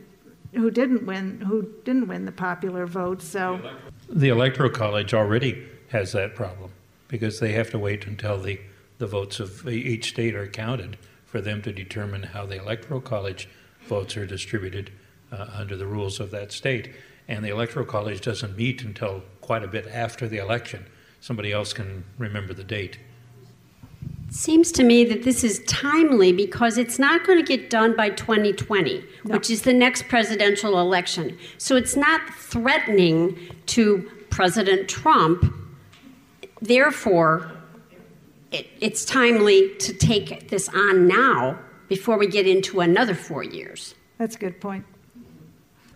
who didn't win, who didn't win the popular vote, so. The Electoral College already has that problem because they have to wait until the, the votes of each state are counted for them to determine how the Electoral College votes are distributed uh, under the rules of that state. And the Electoral College doesn't meet until quite a bit after the election. Somebody else can remember the date. Seems to me that this is timely because it's not going to get done by 2020, which is the next presidential election. So it's not threatening to President Trump. Therefore, it, it's timely to take this on now before we get into another four years. That's a good point.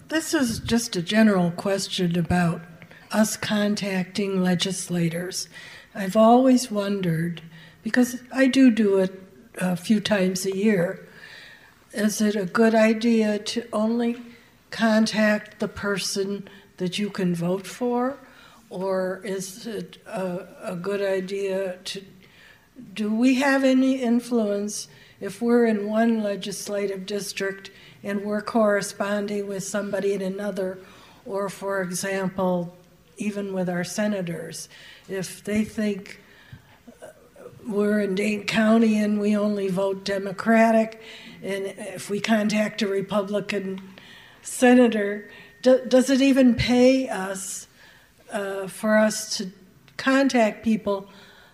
This is just a general question about us contacting legislators. I've always wondered, because I do do it a few times a year, is it a good idea to only contact the person that you can vote for? Or is it a, a good idea to do we have any influence if we're in one legislative district and we're corresponding with somebody in another, or for example, even with our senators, if they think uh, we're in Dane County and we only vote Democratic, and if we contact a Republican senator, do, does it even pay us uh, for us to contact people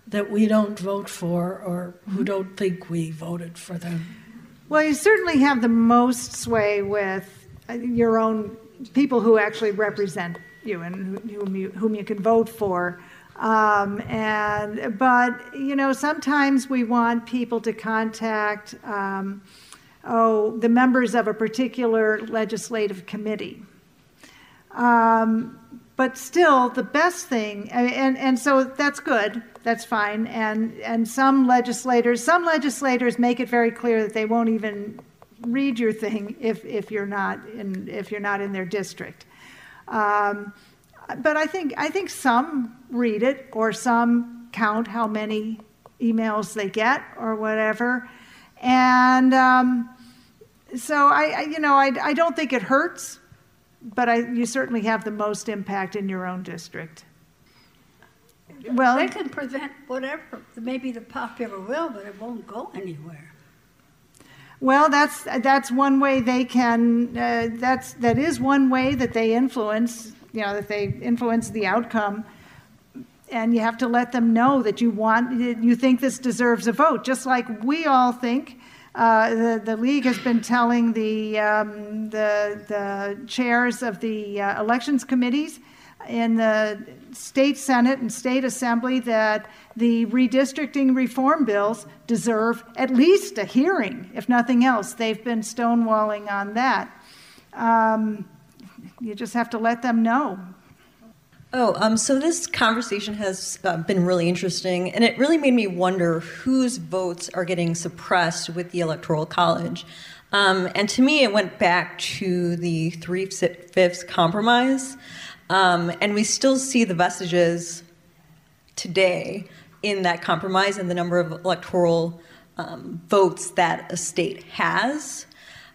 that we don't vote for or who don't think we voted for them? Well, you certainly have the most sway with uh, your own people who actually represent you and whom you, whom you can vote for. Um, and but you know sometimes we want people to contact um, oh the members of a particular legislative committee. Um, but still, the best thing, and, and, so that's good, that's fine. And, and some legislators, some legislators make it very clear that they won't even read your thing if, if you're not in, if you're not in their district. Um, but I think, I think some read it or some count how many emails they get or whatever. And um, so I, I, you know, I, I don't think it hurts but I, you certainly have the most impact in your own district. Well, they can prevent whatever, maybe the popular will, but it won't go anywhere. Well, that's that's one way they can. Uh, that's that is one way that they influence. You know, that they influence the outcome, and you have to let them know that you want, you think this deserves a vote, just like we all think. Uh, the, the league has been telling the, um, the, the chairs of the uh, elections committees in the state senate and state assembly that the redistricting reform bills deserve at least a hearing, if nothing else. They've been stonewalling on that. Um, you just have to let them know. Oh, um, so this conversation has uh, been really interesting, and it really made me wonder whose votes are getting suppressed with the Electoral College. Um, and to me, it went back to the three fifths compromise, um, and we still see the vestiges today in that compromise and the number of electoral um, votes that a state has.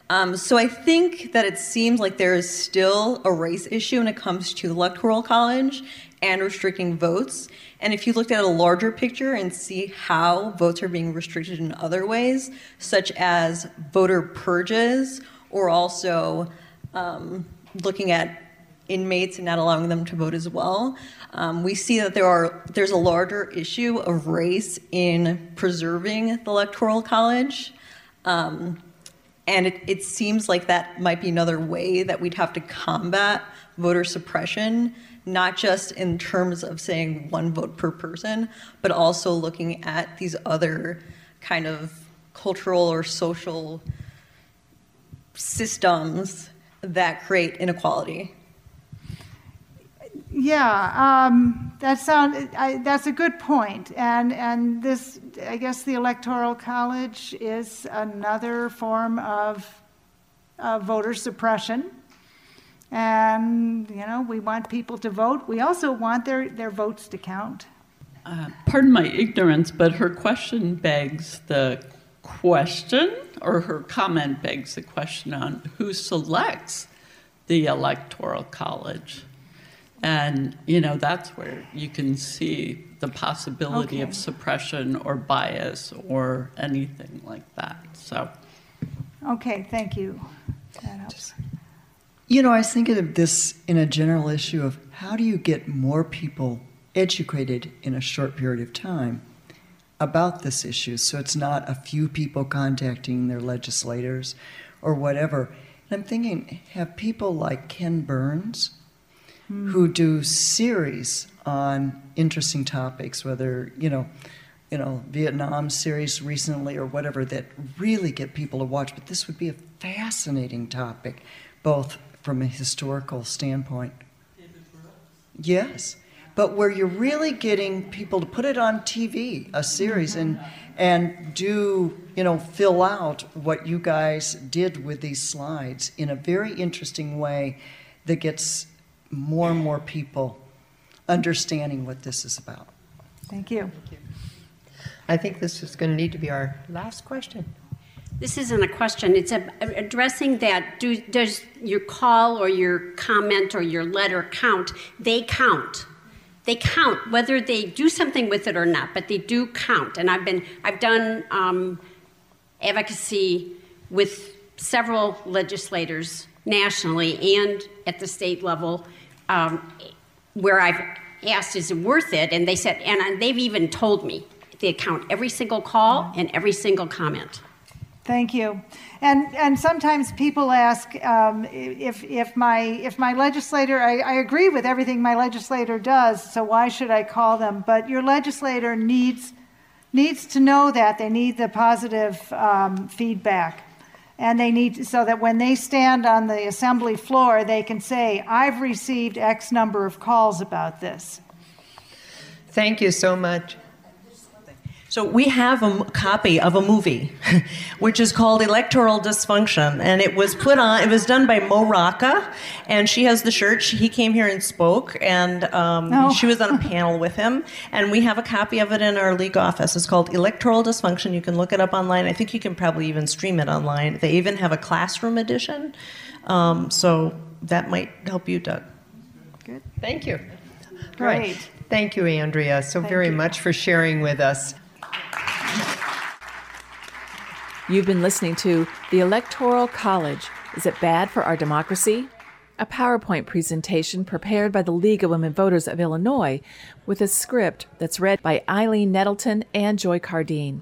Um, so I think that it seems like there is still a race issue when it comes to electoral college and restricting votes. And if you looked at a larger picture and see how votes are being restricted in other ways, such as voter purges, or also um, looking at inmates and not allowing them to vote as well, um, we see that there are there's a larger issue of race in preserving the electoral college. Um, And it, it seems like that might be another way that we'd have to combat voter suppression, not just in terms of saying one vote per person, but also looking at these other kind of cultural or social systems that create inequality. Yeah, um, that sound, I, that's a good point. And, and this, I guess the Electoral College is another form of, voter suppression. And, you know, we want people to vote. We also want their, their votes to count. Uh, pardon my ignorance, but her question begs the question, or her comment begs the question on who selects the Electoral College. And, you know, that's where you can see the possibility Okay. of suppression or bias or anything like that. So, Okay, thank you. That helps. You know, I was thinking of this in a general issue of how do you get more people educated in a short period of time about this issue so it's not a few people contacting their legislators or whatever. And I'm thinking, have people like Ken Burns, Hmm. who do series on interesting topics, whether, you know, you know, Vietnam series recently or whatever that really get people to watch. But this would be a fascinating topic, both from a historical standpoint. Yes, but where you're really getting people to put it on TV, a series, mm-hmm. and and do you know fill out what you guys did with these slides in a very interesting way that gets more and more people understanding what this is about. Thank you. Thank you. I think this is going to need to be our last question. This isn't a question. It's a, addressing that. Do, does your call or your comment or your letter count? They count. They count whether they do something with it or not, but they do count. And I've been I've done um, advocacy with several legislators nationally and at the state level, um, where I've asked, "Is it worth it?" And they said, and they've even told me they count every single call and every single comment. Thank you. And, and sometimes people ask um, if, if, my, if my legislator, I, I agree with everything my legislator does, so why should I call them? But your legislator needs, needs to know that. They need the positive um, feedback. And they need, so that when they stand on the assembly floor, they can say, I've received X number of calls about this. Thank you so much. So we have a m- copy of a movie, which is called Electoral Dysfunction, and it was put on. It was done by Mo Rocca, and she has the shirt. She, he came here and spoke, and um, Oh. she was on a panel with him. And we have a copy of it in our league office. It's called Electoral Dysfunction. You can look it up online. I think you can probably even stream it online. They even have a classroom edition, um, so that might help you, Doug. Good. Thank you. Great. All right. Thank you, Andrea, so very much for sharing with us. You've been listening to The Electoral College Is It Bad for Our Democracy? A PowerPoint presentation prepared by the League of Women Voters of Illinois with a script that's read by Aileen Nettleton and Joy Cardin.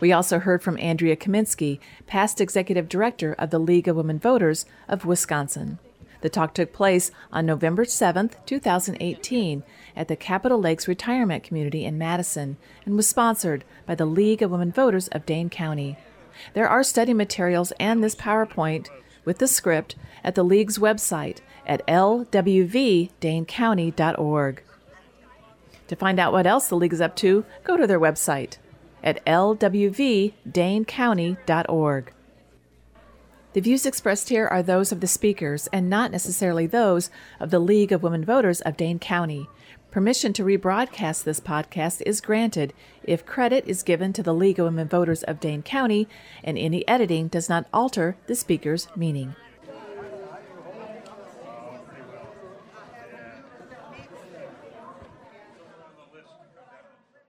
We also heard from Andrea Kaminski, past executive director of the League of Women Voters of Wisconsin. The talk took place on November 7th, 2018, at the Capitol Lakes Retirement Community in Madison and was sponsored by the League of Women Voters of Dane County. There are study materials and this PowerPoint with the script at the League's website at lwvdanecounty.org. To find out what else the League is up to, go to their website at lwvdanecounty.org. The views expressed here are those of the speakers and not necessarily those of the League of Women Voters of Dane County. Permission to rebroadcast this podcast is granted if credit is given to the of Women Voters of Dane County and any editing does not alter the speaker's meaning.